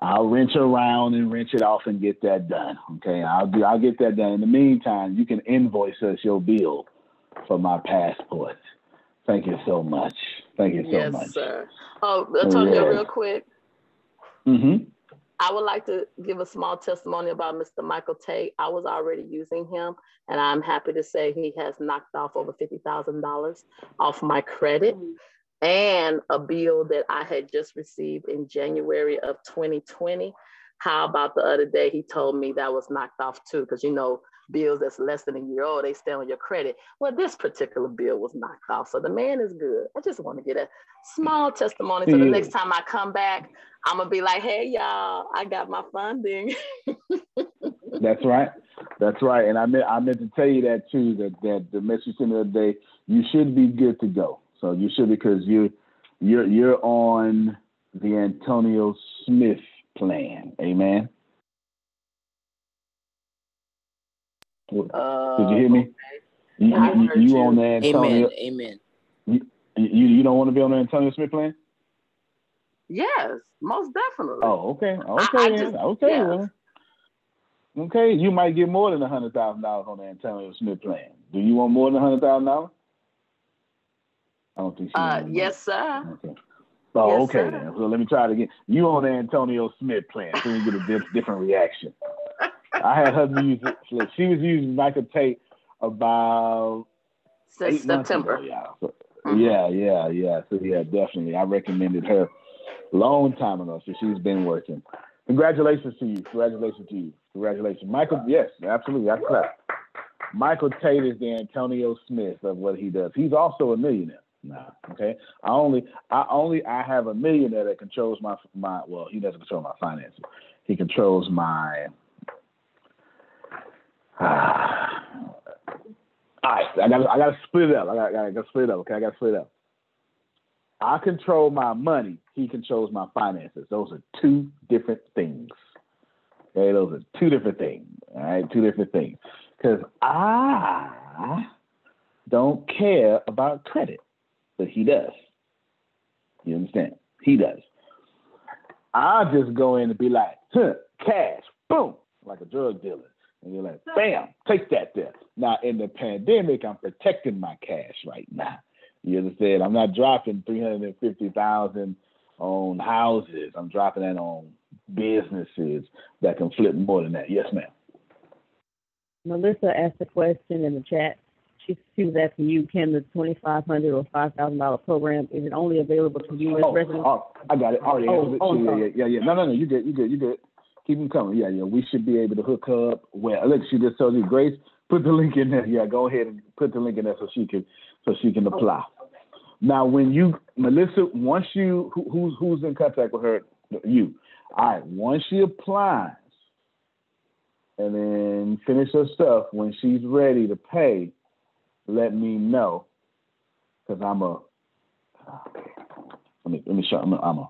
I'll wrench around and wrench it off and get that done. Okay, I'll do. I'll get that done. In the meantime, you can invoice us your bill for my passport. Thank you so much. Thank you so yes, much. Yes, sir. Oh, Antonio, Yes. real quick. Mm-hmm. I would like to give a small testimony about Mr. Michael Tate. I was already using him, and I'm happy to say he has knocked off over $50,000 off my credit and a bill that I had just received in January of 2020. How about the other day he told me that was knocked off too? Because you know, bills that's less than a year old, they stay on your credit. Well, this particular bill was knocked off. So the man is good. I just want to get a small testimony. So the He next time I come back, I'm gonna be like, hey y'all, I got my funding. That's right. That's right. And I meant I meant to tell you that too. That that the message sent the other day, you should be good to go. So you should because you you're you're on the Antonio Smith plan. Amen. Uh, Did you hear me? You, you, you you. on the Antonio? Amen. Amen. You, you you don't want to be on the Antonio Smith plan? yes, most definitely. Oh, okay, okay, I then. just- okay, yeah. well. okay. You might get more than a hundred thousand dollars on the Antonio Smith plan. Do you want more than a hundred thousand dollars? I don't think she. Uh, yes, sir. Okay. Oh, Yes, okay sir. then. So let me try it again. You on the Antonio Smith plan, so you get a diff- different reaction. I had her music. it. She was using Michael Tate about September. ago, y'all. So, Mhm. Yeah, yeah, yeah. So yeah, definitely. I recommended her long time ago. So she's been working. Congratulations to you. Congratulations to you. Congratulations. Michael, yes, absolutely. I clap. Michael Tate is the Antonio Smith of what he does. He's also a millionaire. Nah, okay. I only I only I have a millionaire that controls my my well, he doesn't control my finances. He controls my all right, I got I got to split it up. I got I got to split it up. Okay, I got to split it up. I control my money. He controls my finances. Those are two different things. Okay, those are two different things. All right, two different things. Because I don't care about credit, but he does. You understand? He does. I just go in and be like, huh, cash, boom, like a drug dealer. And you're like, bam, take that there. Now, in the pandemic, I'm protecting my cash right now. You understand? I'm not dropping 350000 on houses. I'm dropping that on businesses that can flip more than that. Yes, ma'am. Melissa asked a question in the chat. She, she was asking you, can the twenty-five hundred or five thousand dollar program, is it only available to U.S. Oh, residents? oh, I got it. Already Oh, answered it. oh, yeah, oh, oh, yeah, yeah, yeah. No, no, no. You good. You good. You good. Keep them coming. Yeah, yeah. We should be able to hook up. Well, look, she just told you, Grace, put the link in there. Yeah, go ahead and put the link in there so she can, so she can apply. Now, when you Melissa, once you who, who's who's in contact with her, you. All right. Once she applies, and then finish her stuff. When she's ready to pay, let me know, because I'm a. Let me let me show. I'm a. I'm a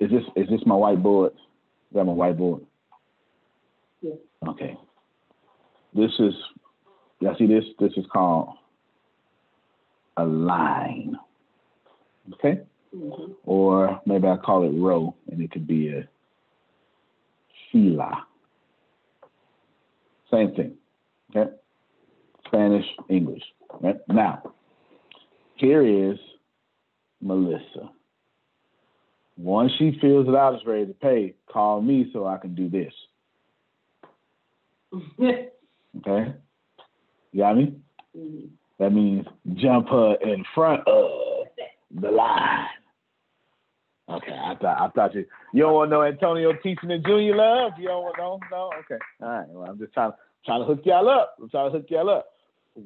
is this is this my whiteboard? Is that my whiteboard? Yeah. Okay. This is, y'all see this? This is called a line. Okay? Mhm. Or maybe I call it row, and it could be a fila. Same thing. Okay? Spanish, English. Right? Now, here is Melissa. Once she fills it out, is ready to pay, call me so I can do this. Okay? You got me? Mhm. That means jump her in front of the line. Okay, I thought I thought you you don't want no Antonio teaching the junior love. You don't want no no. Okay, all right. Well, I'm just trying trying to hook y'all up. I'm trying to hook y'all up.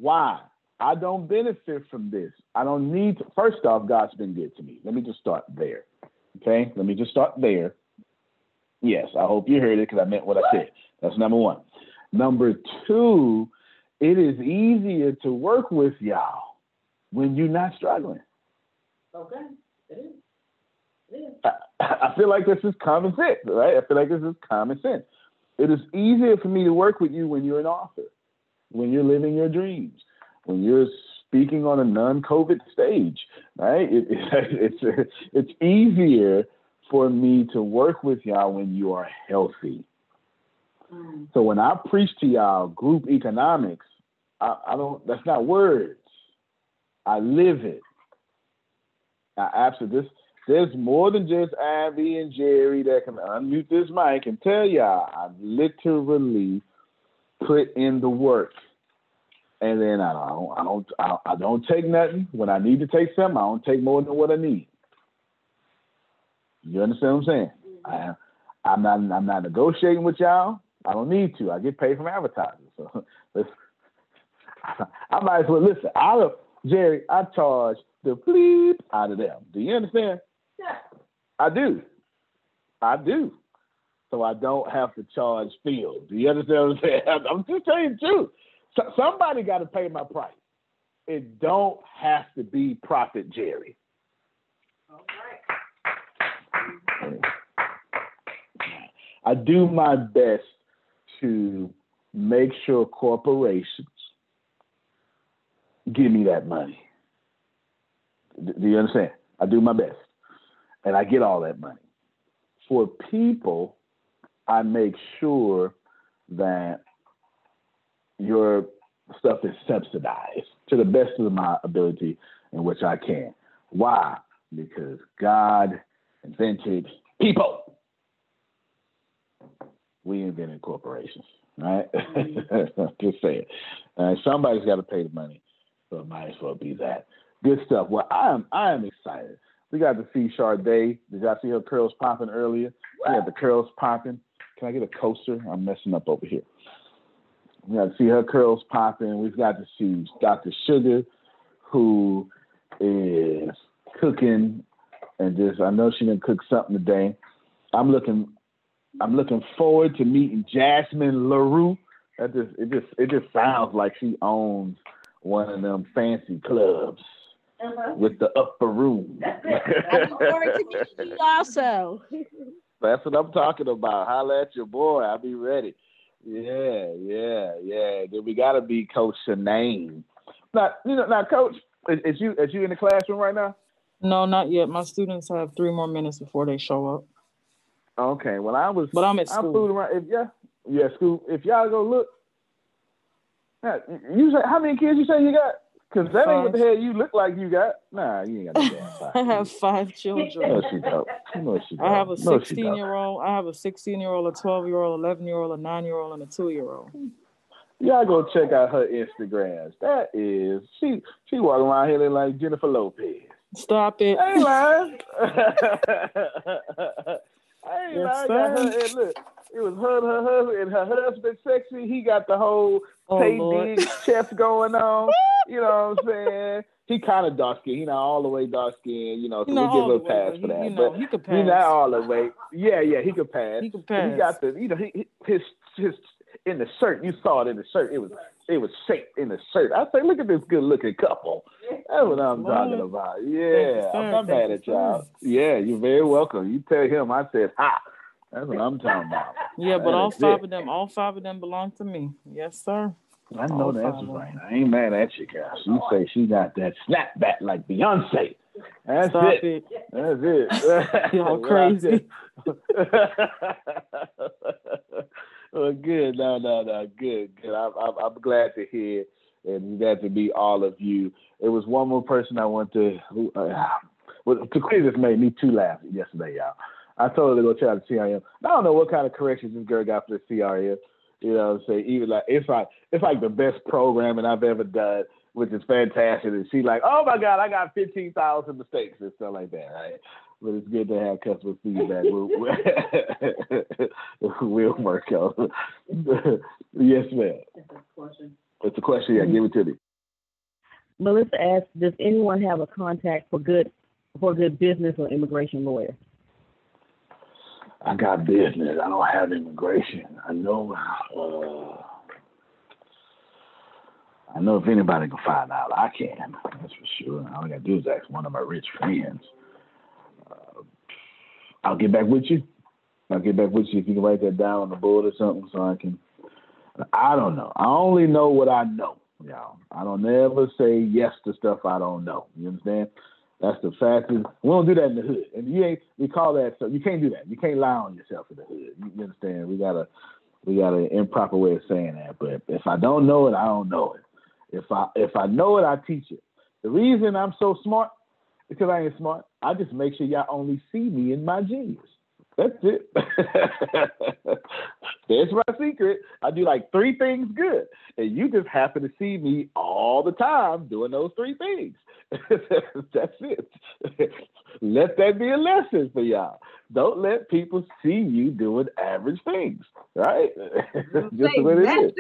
Why? I don't benefit from this. I don't need to. First off, God's been good to me. Let me just start there. Okay, let me just start there. Yes, I hope you heard it because I meant what I said. That's number one. Number two, it is easier to work with y'all when you're not struggling. Okay. It is. It is. I, I feel like this is common sense, right? I feel like this is common sense. It is easier for me to work with you when you're an author, when you're living your dreams, when you're speaking on a non-COVID stage, right? It, it, it's it's easier for me to work with y'all when you are healthy. Mm. So when I preach to y'all group economics, I, I don't. That's not words. I live it. I absolutely. This, there's more than just Abby and Jerry that can unmute this mic and tell y'all I literally put in the work, and then I don't. I don't. I, I don't take nothing when I need to take something. I don't take more than what I need. You understand what I'm saying? I, I'm not. I'm not negotiating with y'all. I don't need to. I get paid from advertising. So let's, I might as well listen. I don't, Jerry. I charge the bleep out of them. Do you understand? Yeah. I do. I do. So I don't have to charge. Do you understand what I'm saying? I'm just telling you the truth. So, somebody got to pay my price. It don't have to be Prophet Jerry. I do my best to make sure corporations give me that money. Do you understand? I do my best, and I get all that money. For people, I make sure that your stuff is subsidized to the best of my ability in which I can. Why? Because God invented people. We invented corporations, right? Just saying. Uh, somebody's got to pay the money, so it might as well be that. Good stuff. Well, I am I am excited. We got to see Sade. Did y'all see her curls popping earlier? She had the curls popping. Can I get a coaster? I'm messing up over here. We got to see her curls popping. We've got to see Dr. Sugar, who is cooking and just I know she gonna cook something today. I'm looking I'm looking forward to meeting Jasmine LaRue. That just it just it just sounds like she owns one of them fancy clubs Uh-huh. with the upper room. I look forward to meeting you also. That's what I'm talking about. Holla at your boy. I'll be ready. Yeah, yeah, yeah. Then we gotta be Coach Shanae. Now, you know, now, Coach, is, is you is you in the classroom right now? No, not yet. My students have three more minutes before they show up. Okay. Well, I was. But I'm at school. fooled around. If yeah, yeah, school. If y'all go look, you say how many kids you say you got? Cause that ain't what the hell you look like you got. Nah, you ain't got no damn five. I have five children. No, she don't. No, she don't. I have a No, sixteen-year-old. I have a 16 year old, a 12 year old, 11 year old, a 9 year old, and a 2 year old. Y'all go check out her Instagrams. That is she. She walking around here looking like Jennifer Lopez. Stop it. Ain't lying. Ain't Yes, lying. Got her, and look, it was her, and her husband, and her husband sexy. He got the whole Oh, Taye Lord. Diggs chest going on. You know what I'm saying? He kind of dark skinned. He not all the way dark skinned. You know, so we'll give him a way, pass but for he- that. you know, but he could He not all the way. Yeah, yeah, he could pass. He could But He got the, you know, he- his his in the shirt. You saw it in the shirt. It was it was shaped in the shirt. I say, look at this good looking couple. That's what I'm talking about. You, Yeah. I'm not mad at y'all. Yeah, you're very welcome. You tell him I said hi. That's what I'm talking about. Yeah, but That all five it. of them, all five of them belong to me. Yes, sir. I know All that's right. I ain't mad at you, guys. She say she got that snapback like Beyonce. That's Stop it. it. That's it. Y'all crazy. well, good. No, no, no. Good, good. I'm, I'm, I'm glad to hear and glad to meet all of you. It was one more person I want to. Uh, well, Taquia just made me too laugh yesterday, y'all. I told her to go check out the CRM. I don't know what kind of corrections this girl got for the CRM. You know what I'm saying? Even like it's like it's like the best programming I've ever done, which is fantastic. And she's like, Oh my God, I got fifteen thousand mistakes and stuff like that, right? But it's good to have customer feedback. We'll, we'll, we'll work on. yes, ma'am. It's a question. Yeah, give it to me. Melissa asks, does anyone have a contact for good for good business or immigration lawyer? I got business. I don't have immigration. I know. Uh, I know if anybody can find out, I can. That's for sure. All I gotta do is ask one of my rich friends. I'll get back with you. I'll get back with you if you can write that down on the board or something, so I can. I don't know. I only know what I know, y'all. I don't never say yes to stuff I don't know. You understand? That's the fastest. We don't do that in the hood, and you ain't. We call that. So you can't do that. You can't lie on yourself in the hood. You understand? We got a, we got an improper way of saying that. But if I don't know it, I don't know it. If I if I know it, I teach it. The reason I'm so smart because I ain't smart. I just make sure y'all only see me in my genius. That's it. That's my secret. I do like three things good, and you just happen to see me all the time doing those three things. That's it. let that be a lesson for y'all. Don't let people see you doing average things, right? just the way it is.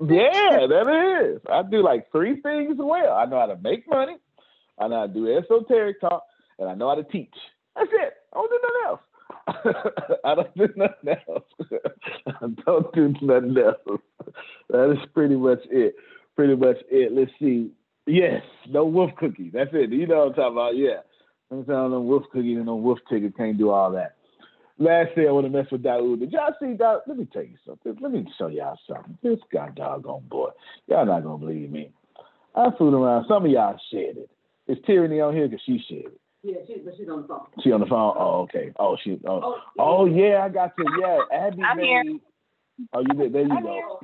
Yeah, that is. I do like three things well. I know how to make money. I know how to do esoteric talk, and I know how to teach. That's it. I don't do nothing else. I don't do nothing else. I don't do nothing else. That is pretty much it. Pretty much it. Let's see. Yes, no wolf cookies. That's it. You know what I'm talking about? Yeah. I'm telling them wolf cookies and no wolf ticket can't do all that. Last thing I want to mess with Daoud. Did y'all see Daoud? Let me tell you something. Let me show y'all something. This guy doggone boy. Y'all not gonna believe me. I fooled around. Some of y'all shared it. Is Tyranny on here? Cause she shared it. Yeah, she, but she's on the phone. She on the phone? Oh, okay. Oh, she. Oh, oh yeah. I got to. Yeah, Abby I'm made. here. Oh, you did. There you go.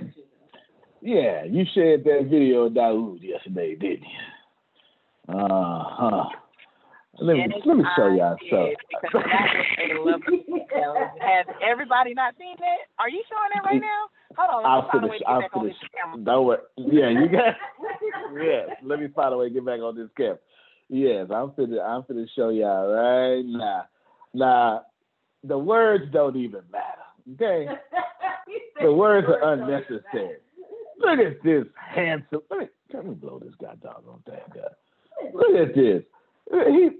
Yeah, you shared that video of Daoud yesterday, didn't you? Uh huh. Let me let me show y'all something. Because that was a level. Has everybody not seen that? Are you showing it right now? Hold on. I'll Let me find a finish. I'll finish. Don't worry. Yeah, you got. yes. Let me find a way to get back on this camera. Yes, I'm finna. I'm finna show y'all right now. Now, the words don't even matter. Okay. the words are unnecessary. Look at this handsome. Let me, let me blow this guy down on that guy. Look at this. He.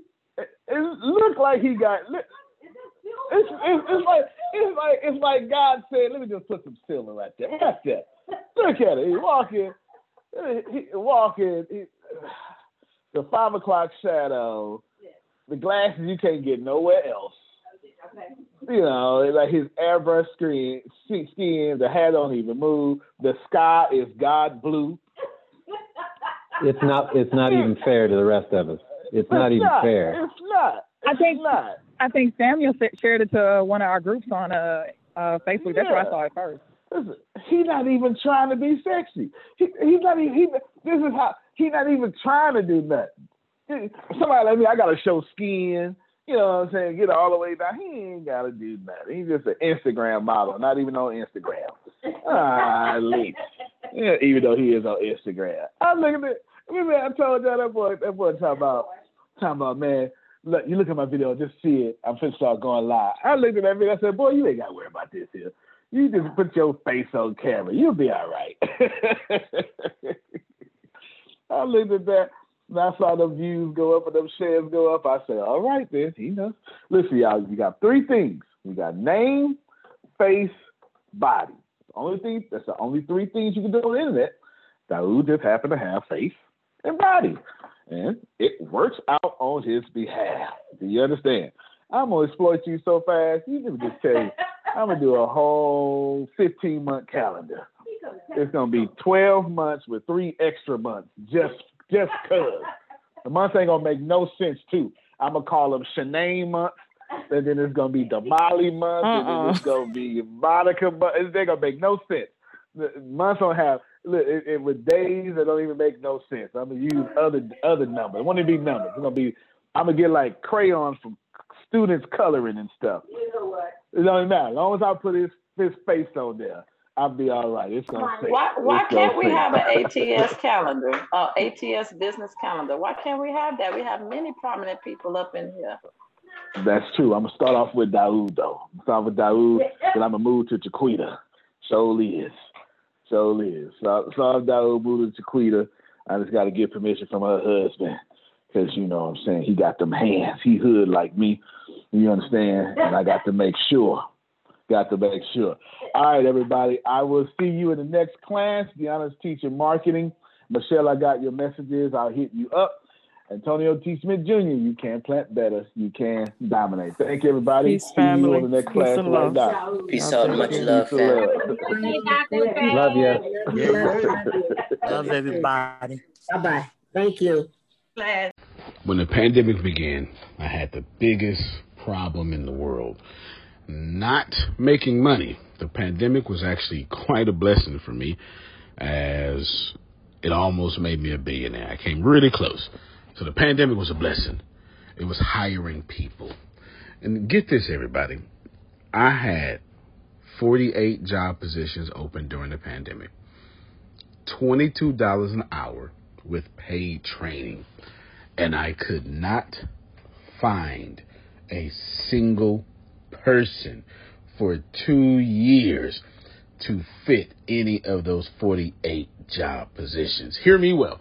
It, looked like he got. It's, it's, it's like it's like it's like God said, "Let me just put some silver right there." Watch that. Look at it. He walking. He walking. He, the five o'clock shadow. The glasses you can't get nowhere else. You know, like his airbrush screen, skin. The hat don't even move. The sky is God blue. It's not. It's not even fair to the rest of us. It's not even fair. It's not. I think not. I think Samuel shared it to uh, one of our groups on uh, uh, Facebook. That's where I saw it first. Listen, he's not even trying to be sexy. He, he's not even. He, this is how he's not even trying to do nothing. Somebody like me, I gotta show skin. You know what I'm saying? Get all the way down. He ain't gotta do nothing. He's just an Instagram model, not even on Instagram. Ah, least. Yeah, even though he is on Instagram. I'm looking at. Remember, I told y'all that boy. That boy talking about. Talking about man. Look, you look at my video, just see it. I'm finna start going live. I looked at that video. I said, boy, you ain't gotta worry about this here. You just put your face on camera. You'll be all right. I looked at that. And I saw the views go up and them shares go up. I said, all right then, he knows. Listen, y'all, you got three things. We got name, face, body. Only thing that's the only three things you can do on the internet. Daoud just happened to have face and body. And it works out on his behalf. Do you understand? I'm gonna exploit you so fast. You can just tell you, I'm gonna do a whole 15 month calendar. It's gonna be 12 months with three extra months, just just cause. The months ain't gonna make no sense too. I'm gonna call them Shanae months, and then it's gonna be Damali month, and then it's uh-uh. gonna be Monica month. They're gonna make no sense. The months don't have look it, it, with days that don't even make no sense. I'm gonna use other other numbers. It won't be numbers. It's gonna be I'm gonna get like crayons from students coloring and stuff. You know what? It don't even matter. As long as I put his his face on there, I'll be all right. It's gonna. Why, why It's can't we have an ATS calendar, uh, ATS business calendar? Why can't we have that? We have many prominent people up in here. That's true. I'm gonna start off with Daoud though. I'm start with Daoud, then I'm gonna move to Shaquita. So is. So is. So so Daoud to Shaquita. I just gotta get permission from her husband. Cause you know what I'm saying, he got them hands. He hood like me. You understand? And I got to make sure. Got to make sure. All right, everybody. I will see you in the next class. Deanna's teaching marketing. Michelle, I got your messages. I'll hit you up. Antonio T. Smith Jr., you can plant better. You can dominate. Thank you, everybody. Peace, See family. you on the next Peace class and right love. now. Peace out. Much Peace love, and love. Love you. Love everybody. Bye bye. Thank you. When the pandemic began, I had the biggest problem in the world. Not making money. The pandemic was actually quite a blessing for me as it almost made me a billionaire. I came really close. So the pandemic was a blessing. It was hiring people. And get this, everybody. I had 48 job positions open during the pandemic. $22 an hour with paid training. And I could not find a single person for two years to fit any of those 48 job positions. Hear me well.